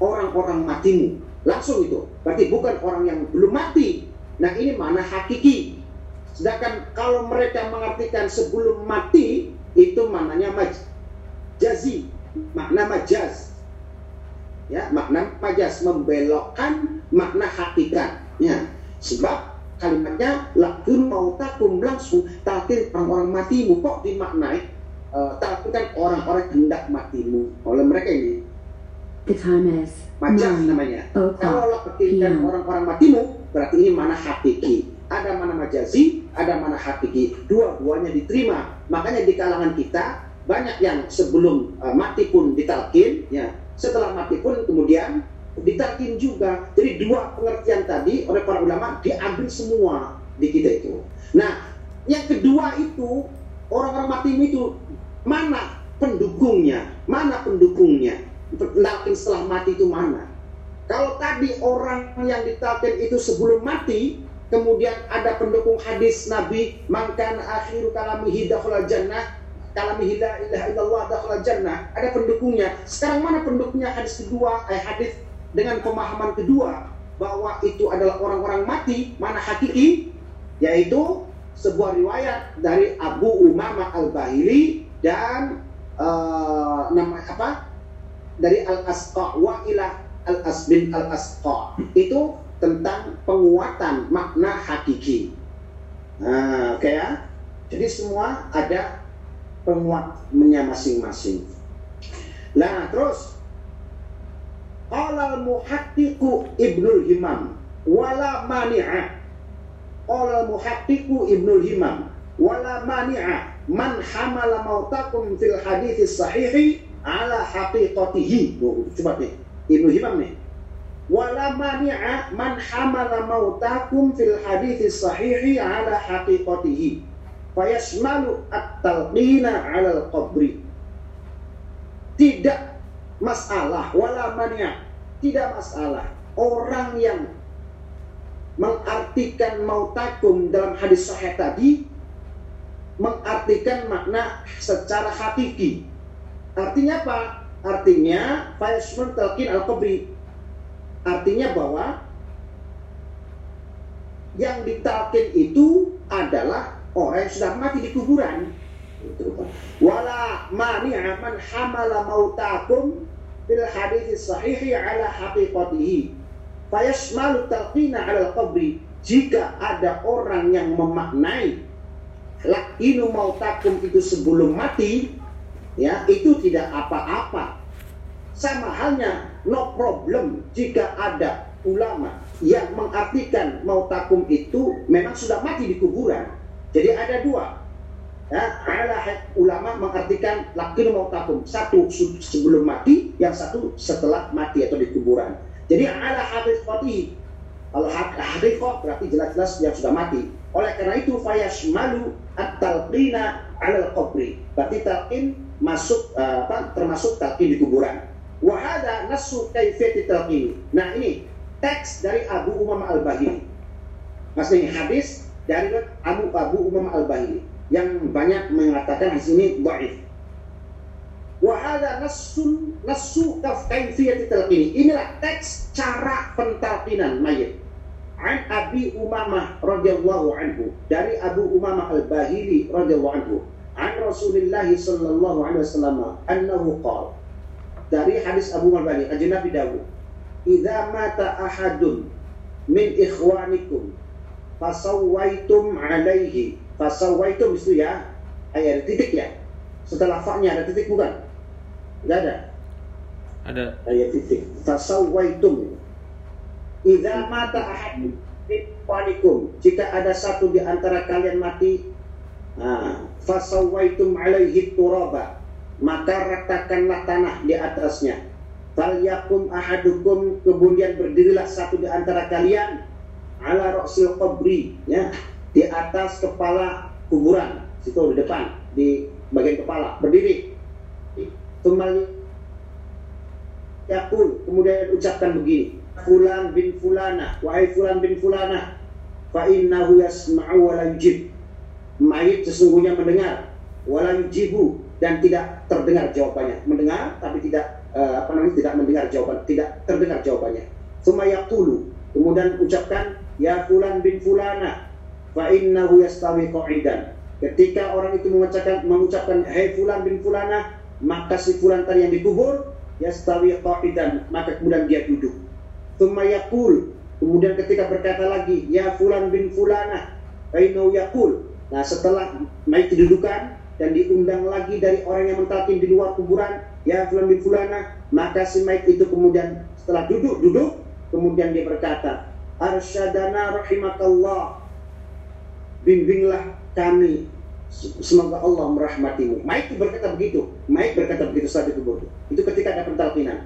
orang-orang matimu. Langsung itu berarti bukan orang yang belum mati. Nah ini mana hakiki. Sedangkan kalau mereka mengartikan sebelum mati itu mananya maj jazi makna majaz ya makna majaz membelokkan makna hakikat ya sebab kalimatnya lakun mau takum langsung takdir orang-orang matimu kok dimaknai uh, takdirkan orang-orang hendak matimu oleh mereka ini The time is 9 namanya kalau lakirkan PM. orang-orang matimu berarti ini mana hakiki. Ada mana majazi, ada mana hakiki. Dua-duanya diterima. Makanya di kalangan kita banyak yang sebelum uh, mati pun ditalkin, ya. Setelah mati pun kemudian ditalkin juga. Jadi dua pengertian tadi oleh para ulama diambil semua di kita itu. Nah, yang kedua itu orang-orang mati itu mana pendukungnya? Mana pendukungnya? Talkin setelah mati itu mana? Kalau tadi orang yang ditalkin itu sebelum mati, kemudian ada pendukung hadis Nabi, mangkan akhiru kalamihi dakhala jannah, kalamihi la ilaha illallah dakhala jannah. Ada pendukungnya. Sekarang mana pendukungnya hadis kedua, eh, hadis dengan pemahaman kedua bahwa itu adalah orang-orang mati, mana hakiki? Yaitu sebuah riwayat dari Abu Umamah Al-Bahili dan uh, nama apa? Dari Al-Asqa wa ila Al-Asbin Al-Asqa itu tentang penguatan makna hakiki. Nah, oke okay ya. Jadi semua ada penguatnya masing-masing. Nah, terus Qala muhaqqiqu Ibnul Himam wala mani'a. Qala muhaqqiqu Ibnul Himam wala mani'a man hamala mautakum fil hadits sahihi ala haqiqatihi. Coba nih. Ibnu Hibam nih. Wala mani'a man hamala mautakum fil hadithi sahihi ala haqiqatihi. Fayashmalu at-talqina ala al-qabri. Tidak masalah. Wala mani'a. Tidak masalah. Orang yang mengartikan mautakum dalam hadis sahih tadi mengartikan makna secara hakiki. Artinya apa? Artinya fayashmul talqin al-qabri. Artinya bahwa yang ditalkin itu adalah orang yang sudah mati di kuburan. Wala mani'a man hamala mautakum fil hadis sahihi ala haqiqatihi. Fayashmalu talqina ala qabri. Jika ada orang yang memaknai lakinu mautakum itu sebelum mati, ya itu tidak apa-apa. Sama halnya no problem jika ada ulama yang mengartikan mau takum itu memang sudah mati di kuburan. Jadi ada dua. Ya, ala ulama mengartikan lakin mau takum satu sebelum mati, yang satu setelah mati atau di kuburan. Jadi ala kalau hadis berarti jelas-jelas yang sudah mati. Oleh karena itu fayashmalu at-talqina 'ala al-qabri. Berarti talqin masuk uh, apa termasuk talqin di kuburan. Wa hadha nasu kaifiyati talqin. Nah, ini teks dari Abu Umam Al-Bahili. Maksudnya hadis dari Abu Abu Umam Al-Bahili yang banyak mengatakan di sini dhaif. Wa hadha nasu nasu kaifiyati talqin. Inilah teks cara pentalqinan mayit. An Abi Umamah radhiyallahu anhu dari Abu Umamah Al-Bahili radhiyallahu anhu an Rasulullah sallallahu alaihi wasallam annahu qala dari hadis Abu Marbani Kanjeng Nabi Dawud idza mata ahadun min ikhwanikum fasawaitum alaihi. Fasawaitum itu ya ayat titik ya. Setelah fa-nya ada titik bukan? Enggak ada? Ada. Ayat titik. Fasawaitum. Idza mata ahadun min ikhwanikum jika ada satu di antara kalian mati Nah, fasawaitum alaihi turaba. Maka ratakanlah tanah di atasnya. Falyakum ahadukum. Kemudian berdirilah satu di antara kalian ala roksil qabri ya. Di atas kepala kuburan situ di depan di bagian kepala berdiri. Kembali yakul kemudian ucapkan begini fulan bin fulana. Wahai fulan bin fulana fa innahu yasma'u wa la mayit sesungguhnya mendengar walau jibu dan tidak terdengar jawabannya. Mendengar tapi tidak uh, apa namanya tidak mendengar jawaban tidak terdengar jawabannya. Sumayaqulu kemudian ucapkan ya fulan bin fulana fa innahu yastawi qa'idan ketika orang itu mengucapkan mengucapkan hai fulan bin fulana maka si fulan tadi yang dikubur yastawi qa'idan maka kemudian dia duduk. Sumayaqul kemudian ketika berkata lagi ya fulan bin fulana fa innahu yaqul. Nah setelah naik kedudukan dan diundang lagi dari orang yang mentalkin di luar kuburan, ya fulan bin fulana, maka si Mike itu kemudian setelah duduk-duduk, kemudian dia berkata, arsyadana rahimakallah. Bimbinglah kami. Semoga Allah merahmatimu. Mike berkata begitu. Mike berkata begitu saat itu bodoh itu ketika ada pentalkinan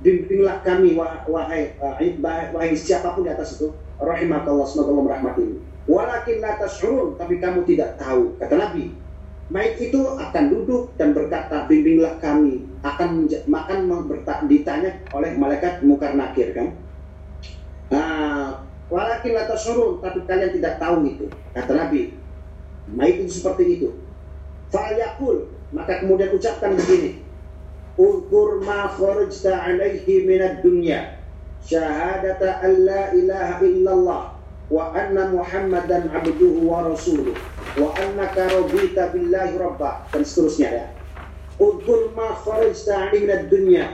bimbinglah kami wah- wahai wahai, siapa pun di atas itu. Rahimakallah semoga Allah merahmatimu. Walakin la tash'urun tapi kamu tidak tahu kata Nabi. Mike itu akan duduk dan berkata bimbinglah kami. Akan menja- akan berta- ditanya oleh malaikat mukar nakir kan Nah, walakin la tash'urun tapi kalian tidak tahu itu. Kata Nabi Mike itu seperti itu. Fa'yakul maka kemudian ucapkan begini Ukur ma kharajta alaihi minad dunya syahadata an la ilaha illallah wa anna muhammadan abduhu wa rasuluh wa annaka radita billahi rabba dan seterusnya ya. Ukur ma kharajta alaihi minad dunya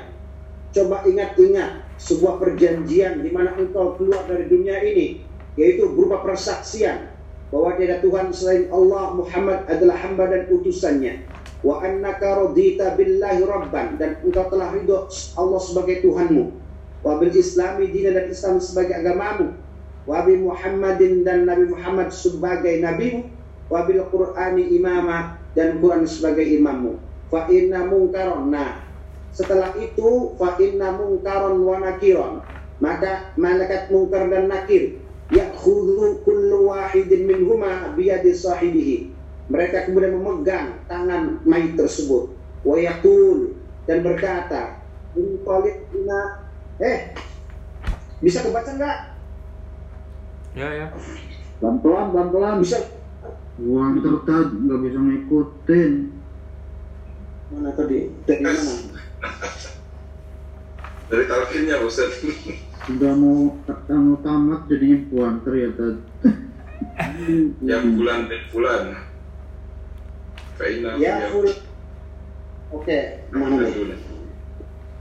coba ingat-ingat sebuah perjanjian di mana engkau keluar dari dunia ini yaitu berupa persaksian bahwa tiada Tuhan selain Allah Muhammad adalah hamba dan utusannya. Wa annaka radita billahi rabban dan engkau telah ridho Allah sebagai Tuhanmu. Wa bil islami dina dan Islam sebagai agamamu. Wa bi Muhammadin dan Nabi Muhammad sebagai nabimu. Wa bil Qur'ani imama dan Quran sebagai imammu. Fa inna munkaron setelah itu fa inna munkaron wa nakiron maka malaikat mungkar dan nakir. Ya'khudhu kullu wahidin minhuma biyadi sahibihi. Mereka kemudian memegang tangan mayit tersebut. Wa yaqul dan berkata in talibna eh bisa kebaca enggak Ya ya. Pelan-pelan, pelan-pelan. bisa. Wah, tertad nggak bisa ngikutin. mana tadi? Dari mana Dari talkinnya Ustaz. Udah mau mau tamat jadinya puanter ya tad. yang bulan dan bulan. Fa'inna ya full oke mana nih dulu.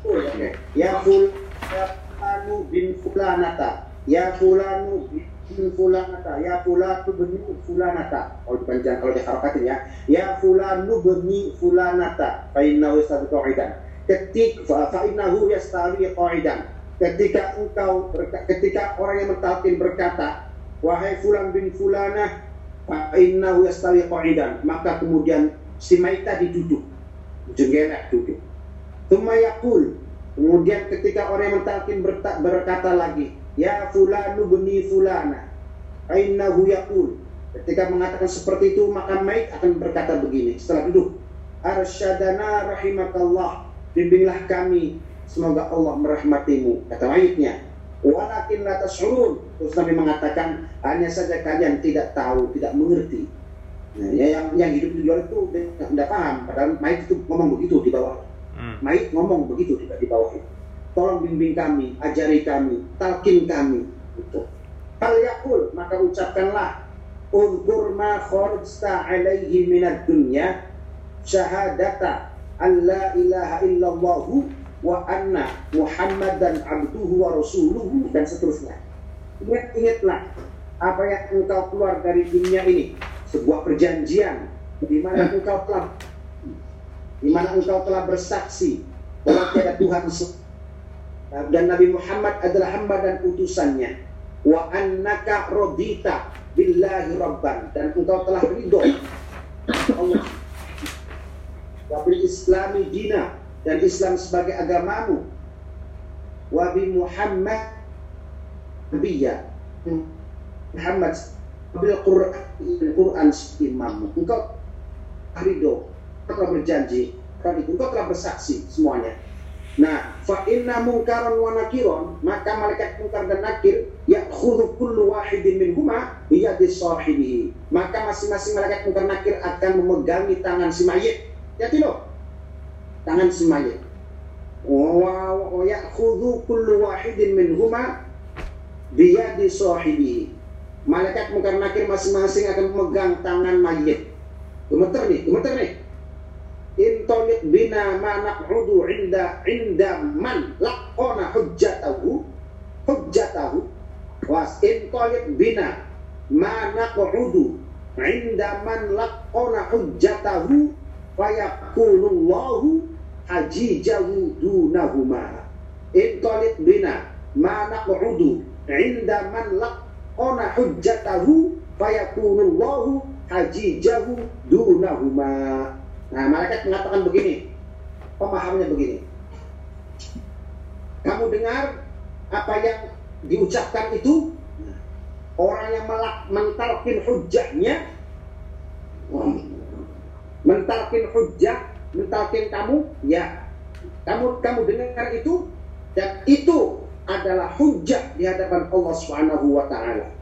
Full, oke. Ya ful ya fulanu bin fulanata. Ya fulanu bin fulanata. Ya fulanu bin fulanata. Kalau dipanjang kalau diharakatin ya. Ya fulanu bin fulanata. Fa yastawi qa'idan. Ketik fa fa innahu yastawi qa'idan. Ketika engkau ketika orang yang mentalkin berkata, wahai fulan bin fulanah, fa innahu yastawi qa'idan. Maka kemudian si mayit tadi duduk. Jenggelak duduk. Thumma yaqul Kemudian ketika orang yang mentalkin berkata lagi Ya fulanu beni fulana Ainahu yaqul Ketika mengatakan seperti itu maka mayit akan berkata begini setelah duduk Arsyadana rahimakallah Bimbinglah kami Semoga Allah merahmatimu Kata mayitnya Walakin la tashurun Terus Nabi mengatakan Hanya saja kalian tidak tahu Tidak mengerti Nah, ya, yang, yang hidup di luar itu tidak, tidak paham Padahal mayit itu ngomong begitu di bawah Hmm. Ngomong begitu di, di bawah itu. Tolong bimbing kami, ajari kami, talkin kami. Hal yakul, maka ucapkanlah. Udhur ma kharajta alaihi minad dunya syahadata an la ilaha illallahu wa anna muhammadan abduhu wa rasuluhu dan seterusnya. Ingat, ingatlah apa yang engkau keluar dari dunia ini. Sebuah perjanjian di mana engkau telah di mana engkau telah bersaksi bahwa tiada Tuhan dan Nabi Muhammad adalah hamba dan utusannya. Wa annaka radita billahi rabban. Dan engkau telah ridho. Allah wa bil islami dina dan Islam sebagai agamamu. Wa bi Muhammad nabiyya. Muhammad bil Quran Quran imammu. Engkau ridho engkau telah berjanji engkau telah bersaksi semuanya. Nah fa inna mungkaran wa nakiron maka malaikat mungkar dan nakir ya'khudhu kullu wahidin minhuma biyadi sahibihi. Maka masing-masing malaikat mungkar nakir akan memegangi tangan si mayit tidak tangan mayit wa ya'khudhu kullu wahidin minhuma biyadi sahibihi malaikat mungkar nakir masing-masing akan memegang tangan mayit. Gemeter nih gemeter nih. Intolik bina ma naq'udu inda inda man laqona hujjatahu hujjatahu. Was intolik bina ma naq'udu inda man laqona hujjatahu fayakulullahu hajijahu dunahuma intolik bina ma naq'udu inda man laqona hujjatahu fayakunullahu hajijahu dunahuma. Nah, malaikat mengatakan begini. Pemahamannya begini. Kamu dengar apa yang diucapkan itu? Orang yang melak mentalkin hujahnya mentalkin hujah, mentalkin kamu, ya. Kamu kamu dengar itu dan itu adalah hujah di hadapan Allah Subhanahu wa taala.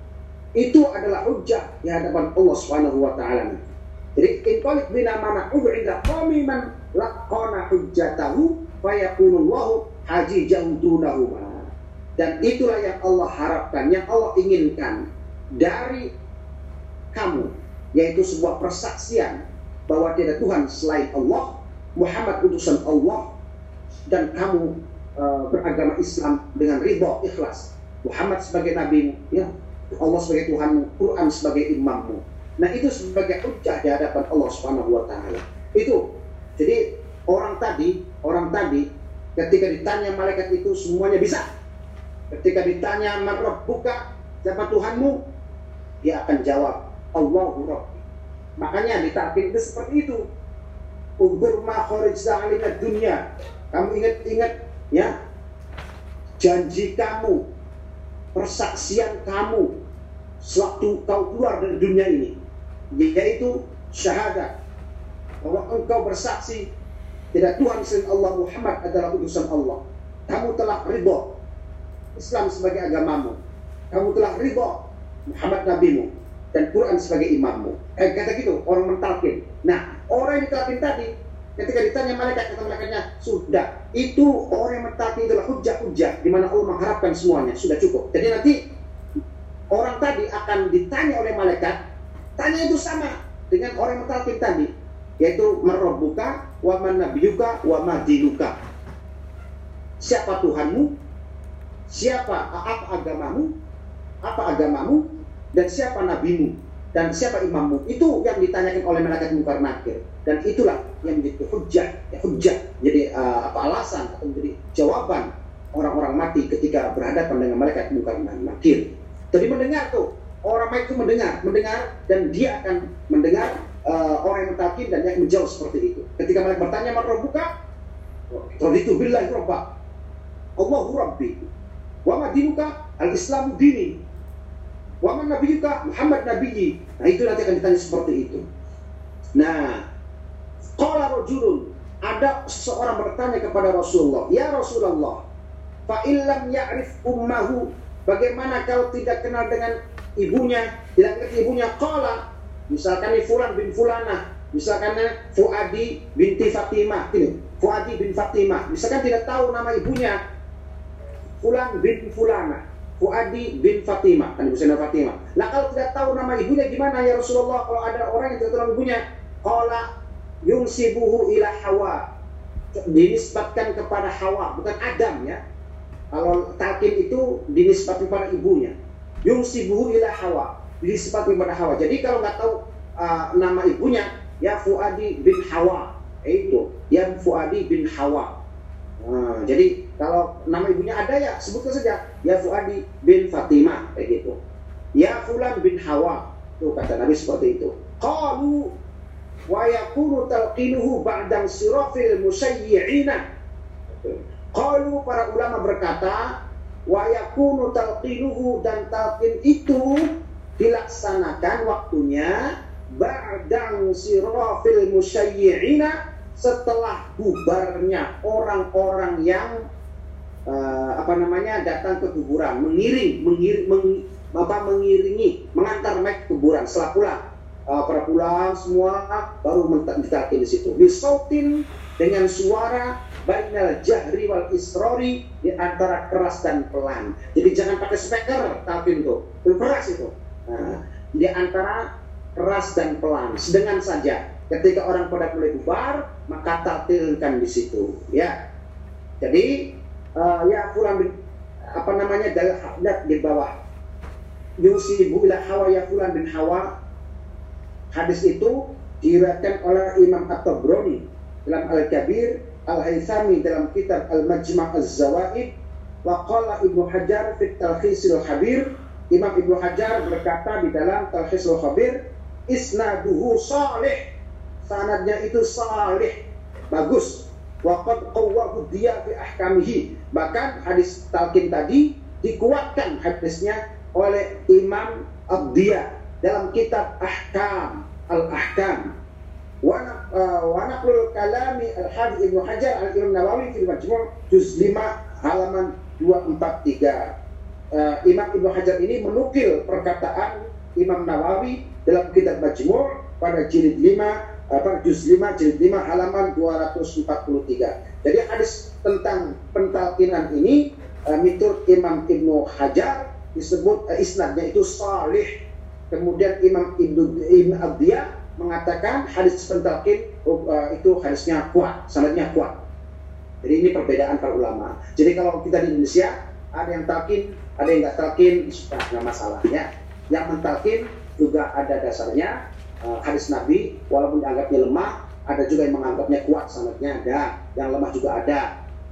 Itu adalah hujah di hadapan Allah Subhanahu wa taala. Jadi in qalik bina mana ub'ida qamiman laqana hujjatahu fayakunullahu hajijan dunahuma. Dan itulah yang Allah harapkan, yang Allah inginkan dari kamu, yaitu sebuah persaksian bahwa tidak Tuhan selain Allah, Muhammad utusan Allah, dan kamu uh, beragama Islam dengan ridho ikhlas. Muhammad sebagai nabi, ya, Allah sebagai Tuhanmu, Quran sebagai imammu. Nah itu sebagai hujah di hadapan Allah Subhanahu wa taala. Itu. Jadi orang tadi, orang tadi ketika ditanya malaikat itu semuanya bisa. Ketika ditanya man buka siapa Tuhanmu? Dia akan jawab Allahu Rabbi. Makanya ditakdir itu seperti itu. Ubur ma kharijna dunia. Kamu ingat-ingat ya janji kamu, persaksian kamu sewaktu kau keluar dari dunia ini yaitu syahadat bahwa engkau bersaksi tidak Tuhan selain Allah Muhammad adalah utusan Allah. Kamu telah ridho Islam sebagai agamamu. Kamu telah ridho Muhammad nabimu dan Quran sebagai imammu. Eh, kata gitu, orang mentalkin. Nah, orang yang ditalkin tadi, ketika ditanya malaikat, kata malaikatnya, sudah. Itu orang yang mentalkin adalah hujah-hujah, di mana Allah mengharapkan semuanya, sudah cukup. Jadi nanti, orang tadi akan ditanya oleh malaikat, tanya itu sama dengan orang yang mentalkin tadi, yaitu merobuka, wa man nabiyuka, wa madinuka. Siapa Tuhanmu? Siapa apa agamamu? Apa agamamu? Dan siapa nabimu? Dan siapa imammu? Itu yang ditanyakan oleh malaikat mungkar nakir. Dan itulah yang menjadi hujah, ya, hujah. Jadi uh, apa alasan atau menjadi jawaban orang-orang mati ketika berhadapan dengan malaikat mungkar nakir. Jadi mendengar tuh orang mati itu mendengar, mendengar dan dia akan mendengar uh, orang yang mentakin dan yang menjauh seperti itu. Ketika mereka bertanya man rabbuka? Raditu billahi rabba. Allahu rabbi. Wa ma dinuka? Al-Islamu dini. Wa man nabiyuka? Muhammad nabiyyi. Nah, itu nanti akan ditanya seperti itu. Nah, qala rajulun ada seseorang bertanya kepada Rasulullah, "Ya Rasulullah, fa illam ya'rif ummahu, bagaimana kalau tidak kenal dengan ibunya, tidak mengerti ibunya?" Qala Misalkan ini Fulan bin Fulana, misalkan Fuadi binti Fatimah, ini Fuadi bin Fatimah. Misalkan tidak tahu nama ibunya, Fulan bin Fulana, Fuadi bin Fatimah, kan ibu Fatimah. Nah kalau tidak tahu nama ibunya gimana ya Rasulullah? Kalau ada orang yang tidak tahu nama ibunya, Qala yungsibuhu ila Hawa. Dinisbatkan kepada Hawa, bukan Adam ya. Kalau talqin itu dinisbatkan kepada ibunya. Yungsibuhu ila Hawa disifati pada Hawa. Jadi kalau nggak tahu uh, nama ibunya, ya Fuadi bin Hawa, itu ya Fuadi bin Hawa. Nah, jadi kalau nama ibunya ada ya sebutkan saja ya Fuadi bin Fatimah kayak gitu. Ya Fulan bin Hawa. Tuh kata Nabi seperti itu. Qalu wa yakunu talqinuhu ba'dan sirafil musayyi'ina. Qalu para ulama berkata wa yakunu talqinuhu dan talqin itu dilaksanakan waktunya ba'dang sirafil musyayyi'ina setelah bubarnya orang-orang yang uh, apa namanya datang ke kuburan mengiring mengiring meng, apa mengiringi mengantar mereka ke kuburan setelah pulang uh, para pulang semua baru ditarik di situ disautin dengan suara bainal jahri wal isrori di antara keras dan pelan jadi jangan pakai speaker tapi itu keras itu Nah, di antara keras dan pelan, dengan saja. Ketika orang pada mulai bubar, maka tatilkan di situ. Ya, jadi uh, ya fulan apa namanya lihat di bawah. Yusibu ila hawa ya fulan bin hawa. Hadis itu diriwayatkan oleh Imam At-Tabrani dalam Al-Kabir, Al-Haythami dalam kitab Al-Majma' Az-Zawaid wa Ibnu Hajar fi Talkhisil Khabir Imam Ibnu Hajar berkata di dalam Talkhisul Khabir isnaduhu salih sanadnya itu salih bagus wa qad qawwahu dia fi ahkamihi. Bahkan hadis talqin tadi dikuatkan hadisnya oleh Imam Abdiyah dalam kitab Ahkam Al-Ahkam. Wa wa naqlul kalami Al-Hadz Ibnu Hajar Al-Imam Nawawi fil Majmu' juz 5 halaman 243 uh, Imam Ibnu Hajar ini menukil perkataan Imam Nawawi dalam kitab Majmu' pada jilid 5 apa juz 5 jilid 5 halaman 243. Jadi hadis tentang pentalkinan ini uh, mitur Imam Ibnu Hajar disebut uh, isnadnya itu salih. Kemudian Imam Ibnu Ibnu Abdiyah mengatakan hadis pentalkin uh, itu hadisnya kuat, sanadnya kuat. Jadi ini perbedaan para ulama. Jadi kalau kita di Indonesia ada yang talkin, ada yang nggak talkin, nggak masalahnya. Yang mentalkin juga ada dasarnya, uh, hadis Nabi walaupun dianggapnya lemah ada juga yang menganggapnya kuat sanadnya ada yang lemah juga ada.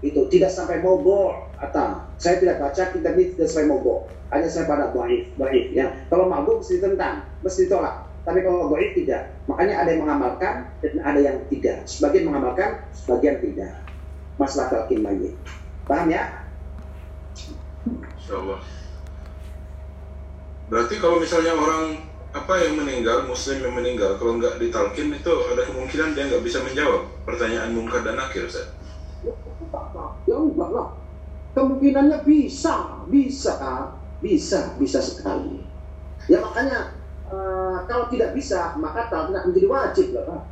Itu tidak sampai mogok atau saya tidak baca kitab tidak sampai mogok. Hanya saya pada baif ya. Kalau mogok mesti tentang mesti tolak tapi kalau baif tidak. Makanya ada yang mengamalkan dan ada yang tidak. Sebagian mengamalkan sebagian tidak. Masalah talqin mayit paham ya? Insya Berarti kalau misalnya orang apa yang meninggal, muslim yang meninggal, kalau nggak ditalkin itu ada kemungkinan dia nggak bisa menjawab pertanyaan mungkar dan akhir, Ustaz? Ya enggak lah. Kemungkinannya bisa, bisa, bisa, bisa sekali. Ya makanya uh, kalau tidak bisa, maka talkin menjadi wajib lah.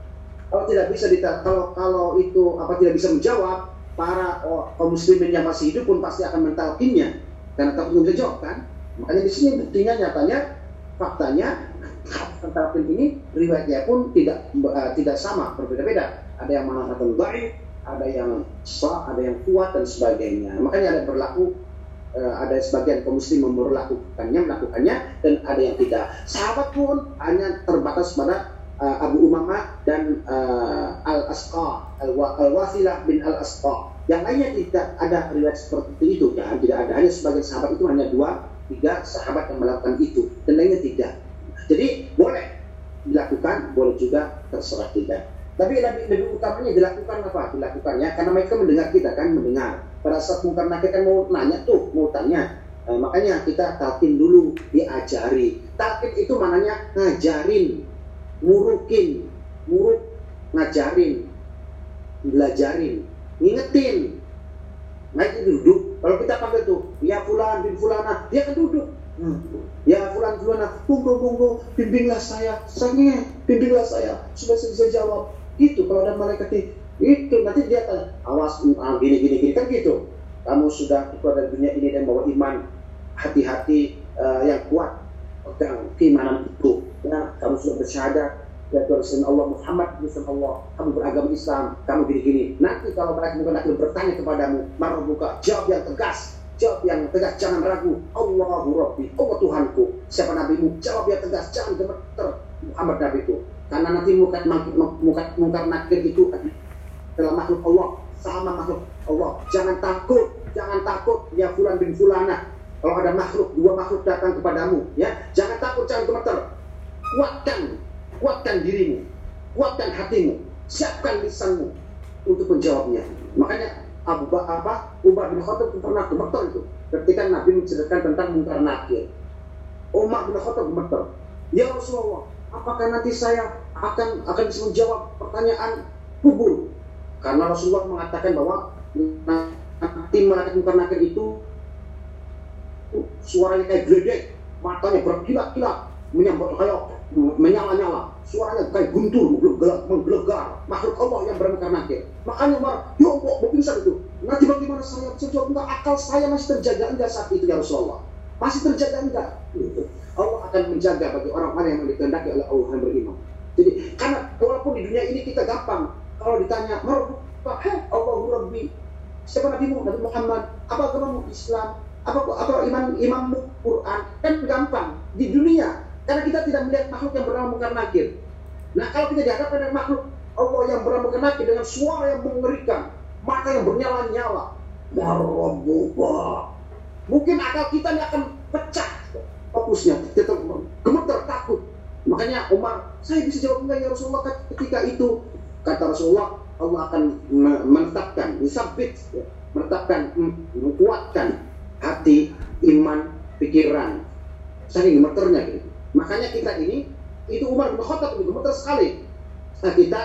Kalau tidak bisa kalau kalau itu apa tidak bisa menjawab, para oh, kaum muslimin yang masih hidup pun pasti akan mentalkinnya karena takut bisa jawab kan. Makanya di sini buktinya nyatanya faktanya talqin ini riwayatnya pun tidak uh, tidak sama berbeda-beda. Ada yang mengatakan baik ada yang sah ada yang kuat dan sebagainya. Makanya ada berlaku uh, ada sebagian kaum muslim memperlakukannya melakukannya dan ada yang tidak. Sahabat pun hanya terbatas pada uh, Abu Umamah dan uh, Al Asqa Al Wasilah bin Al Asqa yang lainnya tidak ada riwayat seperti itu. Kan? Tidak ada. Hanya sebagian sahabat itu hanya dua tiga sahabat yang melakukan itu. Dan lainnya tidak jadi boleh. Dilakukan boleh juga terserah tidak tapi lebih, lebih utamanya dilakukan apa? Dilakukannya karena mereka mendengar kita kan mendengar. Pada saat nakir kan mau nanya tuh mau tanya. Eh, makanya kita talkin dulu diajari. Talkin itu mananya ngajarin murukin muruk ngajarin belajarin ngingetin. Nah itu duduk. Kalau kita panggil tuh, ya fulan bin fulana, dia kan duduk. Hmm. Ya fulan fulana, tunggu tunggu, bimbinglah saya, saya bimbinglah saya, supaya saya bisa jawab. Itu kalau ada malaikat itu nanti dia akan awas ah, gini gini gini. Kan gitu. Kamu sudah keluar dari dunia ini dan bawa iman, hati-hati uh, yang kuat, pegang keimanan itu. Ya, kamu sudah bersyahadat, ya Tuhan Allah Muhammad Rasul Allah. Kamu beragama Islam. Kamu gini-gini. Nanti kalau mereka mungkin akan bertanya kepadamu marah buka jawab yang tegas jawab yang tegas jangan ragu. Allahu Rabbi Allah Tuhanku. Siapa nabimu? Jawab yang tegas jangan gemeter Muhammad nabiku karena nanti muka muka muka nakir itu adalah makhluk Allah sama makhluk Allah. Jangan takut jangan takut. Ya fulan bin fulana. Kalau ada makhluk dua makhluk datang kepadamu ya. Jangan takut jangan gemeter. Kuatkan kuatkan dirimu, kuatkan hatimu, siapkan lisanmu untuk menjawabnya. Makanya Abu apa Umar bin Khattab pernah gemeter itu ketika Nabi menceritakan tentang mungkar nakir. Umar bin Khattab gemeter. Ya Rasulullah, apakah nanti saya akan akan menjawab pertanyaan kubur? Karena Rasulullah mengatakan bahwa nanti malaikat mungkar nakir itu suaranya kayak geledek, matanya berkilat-kilat, menyambut kayak menyala-nyala. Suaranya kayak guntur menggelegar makhluk Allah yang bermuka nakir makanya marah ya Allah mau pingsan itu. Nanti bagaimana saya jawab enggak akal saya masih terjaga enggak saat itu ya Rasulullah? Masih terjaga enggak? Gitu. Allah akan menjaga bagi orang-orang yang dikehendaki oleh Allah yang beriman. Jadi karena walaupun di dunia ini kita gampang kalau ditanya marah heh Allahu Rabbi siapa Nabi Muhammad Muhammad? Apa agamamu Islam? Apa apa iman imammu Quran? Kan gampang. Di dunia karena kita tidak melihat makhluk yang bernama mungkar nakir. Nah kalau kita dihadapkan dengan makhluk Allah yang bernama mungkar nakir dengan suara yang mengerikan, mata yang bernyala-nyala, Marabbuka. Mungkin akal kita ini akan pecah fokusnya, kita gemeter takut. Makanya Umar, saya bisa jawab enggak ya Rasulullah ketika itu kata Rasulullah Allah akan me- menetapkan, disabit, ya, menetapkan, mm, menguatkan hati, iman, pikiran. Saking gemeternya gitu. Makanya kita ini, itu Umar bin Khattab itu gemeter sekali. Nah, kita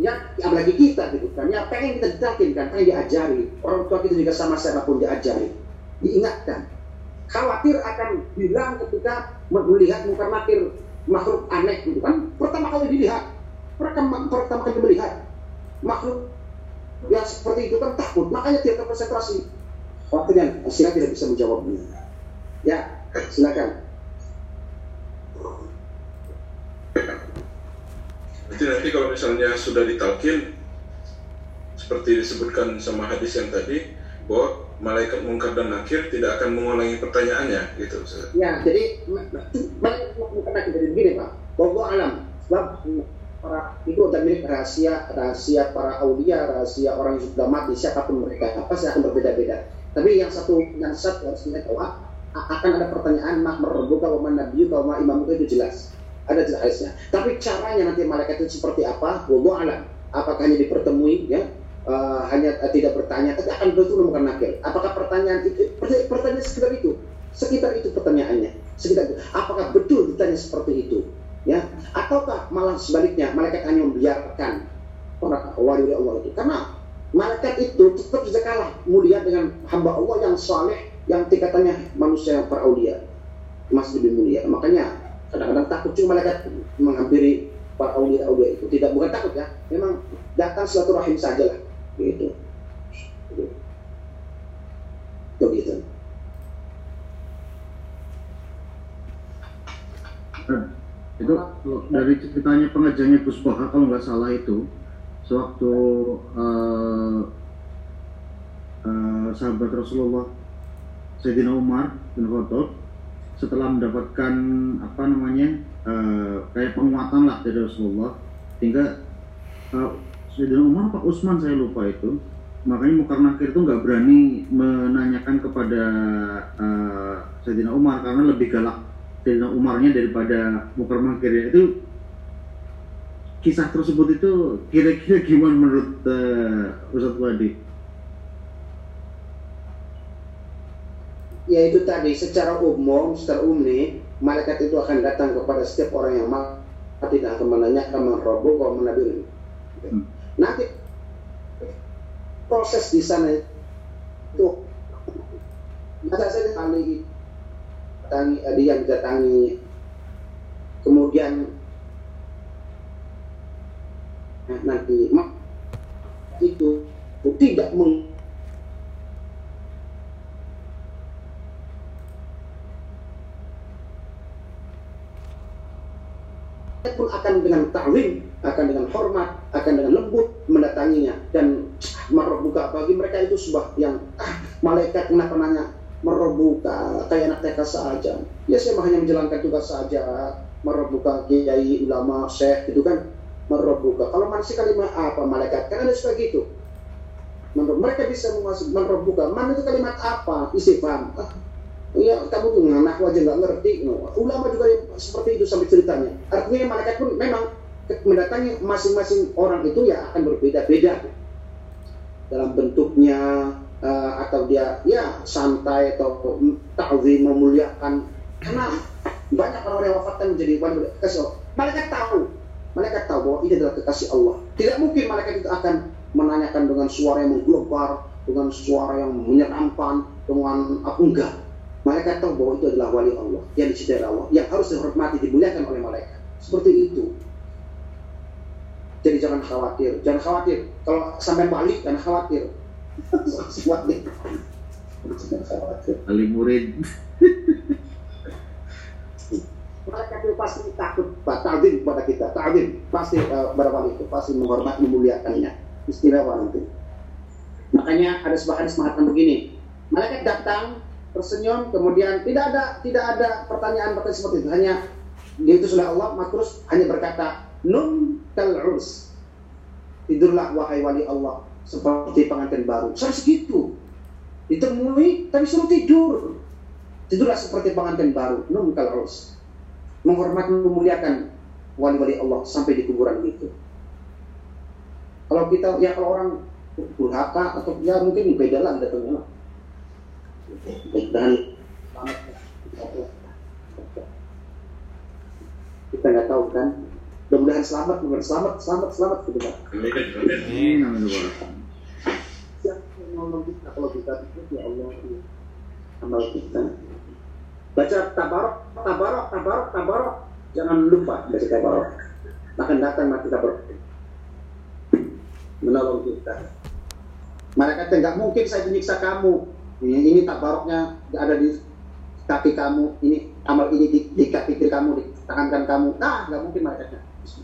ya apalagi kita gitu kan. Ya pengen kita detakin kan pengen diajari. Orang tua kita juga sama siapa pun diajari. Diingatkan. Khawatir akan bilang ketika melihat muka nakir makhluk aneh gitu kan. Pertama kali dilihat. Pertama, pertama kali melihat makhluk yang seperti itu kan takut. Makanya tidak terkonsentrasi. Waktunya sehingga tidak bisa menjawabnya. Ya silakan Berarti nanti kalau misalnya sudah ditalkin seperti disebutkan sama hadis yang tadi bahwa malaikat mungkar dan nakir tidak akan mengulangi pertanyaannya gitu. Ya, jadi banyak karena kita begini Pak. Bahwa alam, sebab para itu udah milik rahasia, rahasia para aulia, rahasia orang yang sudah mati, siapa pun mereka, pasti akan berbeda-beda. Tapi yang satu, yang satu harus kita tahu, a- akan ada pertanyaan, mak merebuka nabiyyu wa ma imamuka itu jelas. Ada jelasnya. Tapi caranya nanti malaikat itu seperti apa? Wallahu alam. Apakah hanya dipertemui ya? eh, hanya eh, tidak bertanya, tapi akan betul bukan nakir. Apakah pertanyaan itu pertanyaan, sekitar itu? Sekitar itu pertanyaannya. Sekitar itu. Apakah betul ditanya seperti itu? Ya, ataukah malah sebaliknya malaikat hanya membiarkan para wali Allah itu? Karena malaikat itu tetap saja kalah mulia dengan hamba Allah yang saleh, yang tingkatannya manusia yang para aulia masih lebih mulia. Makanya kadang-kadang takut juga malaikat menghampiri para aulia-aulia itu. Tidak bukan takut ya, memang datang silaturahim saja lah, gitu. Begitu. Nah, itu kalau dari ceritanya pengajarnya Gus kalau nggak salah itu sewaktu eh, eh, sahabat Rasulullah Sayyidina Umar bin Khattab setelah mendapatkan apa namanya eh, kayak penguatan lah dari Rasulullah. Hingga eh, Sayyidina Umar Pak Usman saya lupa itu. Makanya Mukar Nakir itu nggak berani menanyakan kepada eh, Sayyidina Umar. Karena lebih galak Sayyidina Umarnya daripada Mukar Nakir itu kisah tersebut itu kira-kira gimana menurut uh, Ustadz Wadi? Ya itu tadi secara umum, secara umum malaikat itu akan datang kepada setiap orang yang mati dan akan menanyakan meroboh kalau menabil. Hmm. Nanti proses di sana itu masa saja kali datangi, eh, dia datangi kemudian eh, nanti mak- itu tidak meng pun akan dengan ta'zim, akan dengan hormat, akan dengan lembut mendatanginya dan merobuka bagi mereka itu sebuah yang ah, malaikat kenapa nanya merobuka kayak anak TK saja. Ya saya hanya menjalankan tugas saja merobuka kiai ulama syekh gitu kan merobuka. Kalau manusia kalimat apa malaikat kan ada suka gitu. Mereka bisa menguasai merobuka. Man itu kalimat apa? Istifham. Ah, Iya, kamu tuh nganak aja nggak ngerti. Ulama juga yang seperti itu sampai ceritanya. Artinya malaikat pun memang mendatangi masing-masing orang itu ya akan berbeda-beda dalam bentuknya eh, atau dia ya santai atau ta'zim memuliakan karena banyak orang yang wafatkan menjadi wali Allah. Malaikat tahu, malaikat tahu bahwa ini adalah kekasih Allah. Tidak mungkin malaikat itu akan menanyakan dengan suara yang menggelegar, dengan suara yang menyeramkan, dengan apa enggak. Malaikat tahu bahwa itu adalah wali Allah, yang dicintai Allah, yang harus dihormati, dimuliakan oleh malaikat. Seperti itu. Jadi jangan khawatir, jangan khawatir. Kalau sampai balik, jangan khawatir. Jangan khawatir. Ali murid Mereka itu pasti takut, Pak. Ta'zim kepada kita. Ta'zim. Pasti uh, wali itu. Pasti menghormati, memuliakannya. Istimewa nanti. Makanya ada sebuah hadis mengatakan begini. Malaikat datang, tersenyum, kemudian tidak ada tidak ada pertanyaan pertanyaan seperti itu. Hanya diutus oleh Allah, maka terus hanya berkata, Nun kal Tidurlah wahai wali Allah seperti pengantin baru. Saya segitu. ditemui tapi suruh tidur tidurlah seperti pengantin baru num kalau harus menghormati memuliakan wali-wali Allah sampai di kuburan itu kalau kita ya kalau orang durhaka atau ya mungkin beda lah datangnya dan kita nggak tahu kan? Mudah-mudahan selamat mudah selamat selamat selamat gitu kan siapa yang nolong kita kalau kita itu ya Allah ya. amal kita? Baca tabarok tabarok tabarok tabarok. Jangan lupa baca tabarok. Akan datang mati tabarok. Menolong kita. Mereka nggak mungkin saya menyiksa kamu ini, ini tabaroknya ada di kaki kamu. Ini amal ini di, di kaki kiri kamu di tangan kamu. Nah nggak mungkin mereka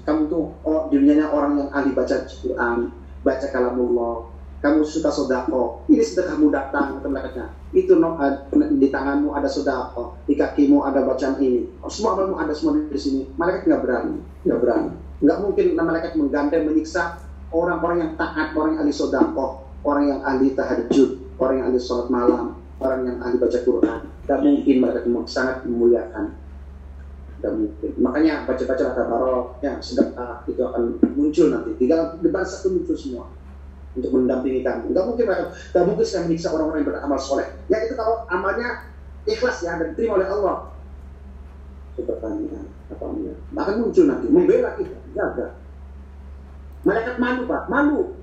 kamu tuh oh, dunianya orang yang ahli baca Quran baca kalamullah. Kamu suka sodako. Ini sedekahmu datang ke mereka itu no, di tanganmu ada sodako di kakimu ada bacaan ini. Oh, semua amalmu ada semua di sini. Mereka nggak berani nggak berani. Nggak mungkin mereka menggandeng menyiksa orang-orang yang taat orang yang ahli sodako orang yang ahli tahajud orang yang ahli sholat malam orang yang ahli baca Quran tidak mungkin mereka sangat memuliakan. Tidak mungkin. Makanya baca-baca kata barok ya sedekah itu akan muncul nanti. Tinggal depan satu muncul semua untuk mendampingi kamu. Nggak mungkin mereka nggak mungkin saya menyiksa orang-orang yang beramal soleh. Ya itu kalau amalnya ikhlas ya dan diterima oleh Allah. Sedekahnya apa namanya akan muncul nanti membela kita. Jaga malaikat malu pak. Malu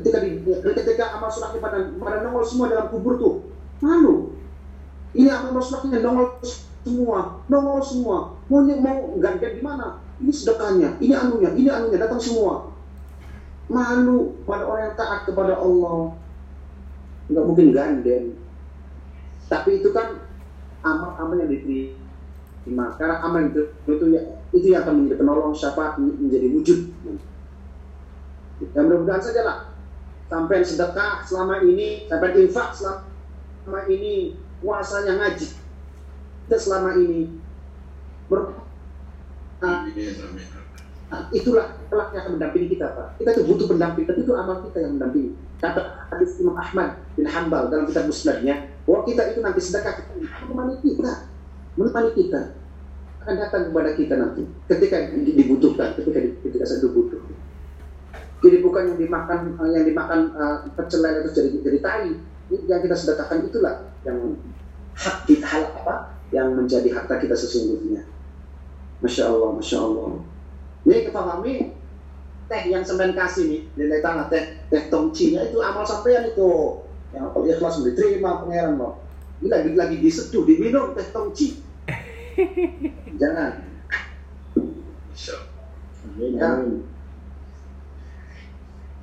ketika di ketika amal solehnya pada pada nongol semua dalam kubur tuh malu. Ini amal solehnya nongol semua nongol semua. Mau mau gantian di mana? Ini sedekahnya ini anunya ini anunya datang semua. Malu pada orang yang taat kepada Allah. Nggak mungkin ganden tapi itu kan amal-amal yang diterima. Karena amal itu itu, itu yang akan menjadi penolong syafaat menjadi wujud. Dan mudah-mudahan saja lah sampai sedekah selama ini sampai infak selama ini puasanya ngaji kita selama ini. Ber, nah, nah, itulah kelak yang akan mendampingi kita Pak. Kita itu butuh pendamping tapi itu amal kita yang mendampingi. Kata hadis Imam Ahmad bin Hanbal dalam kitab musnadnya bahwa kita itu nanti sedekah kita menemani kita menemani kita. Akan datang kepada kita nanti ketika dibutuhkan ketika ketika saya butuh jadi bukan yang dimakan yang dimakan uh, lele itu jadi jadi tai. Yang kita sedekahkan itulah yang hak kita hal apa? Yang menjadi harta kita sesungguhnya. Masya Allah masya Allah. Ini kepahami? Teh yang semen kasih nih nilai tanah teh teh tongcinya itu amal sampean itu. Yang kalau ikhlas diterima pangeran loh ini lagi lagi diseduh diminum teh tongci. Jangan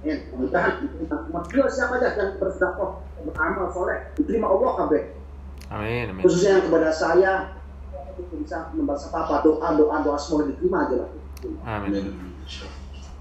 ya Ya, mudah mudahan siapa aja yang bersedekah beramal soleh diterima Allah kabeh. Amin, amin. Khususnya yang kepada saya bisa membaca apa doa doa doa semua diterima aja lah. Amin. Amin.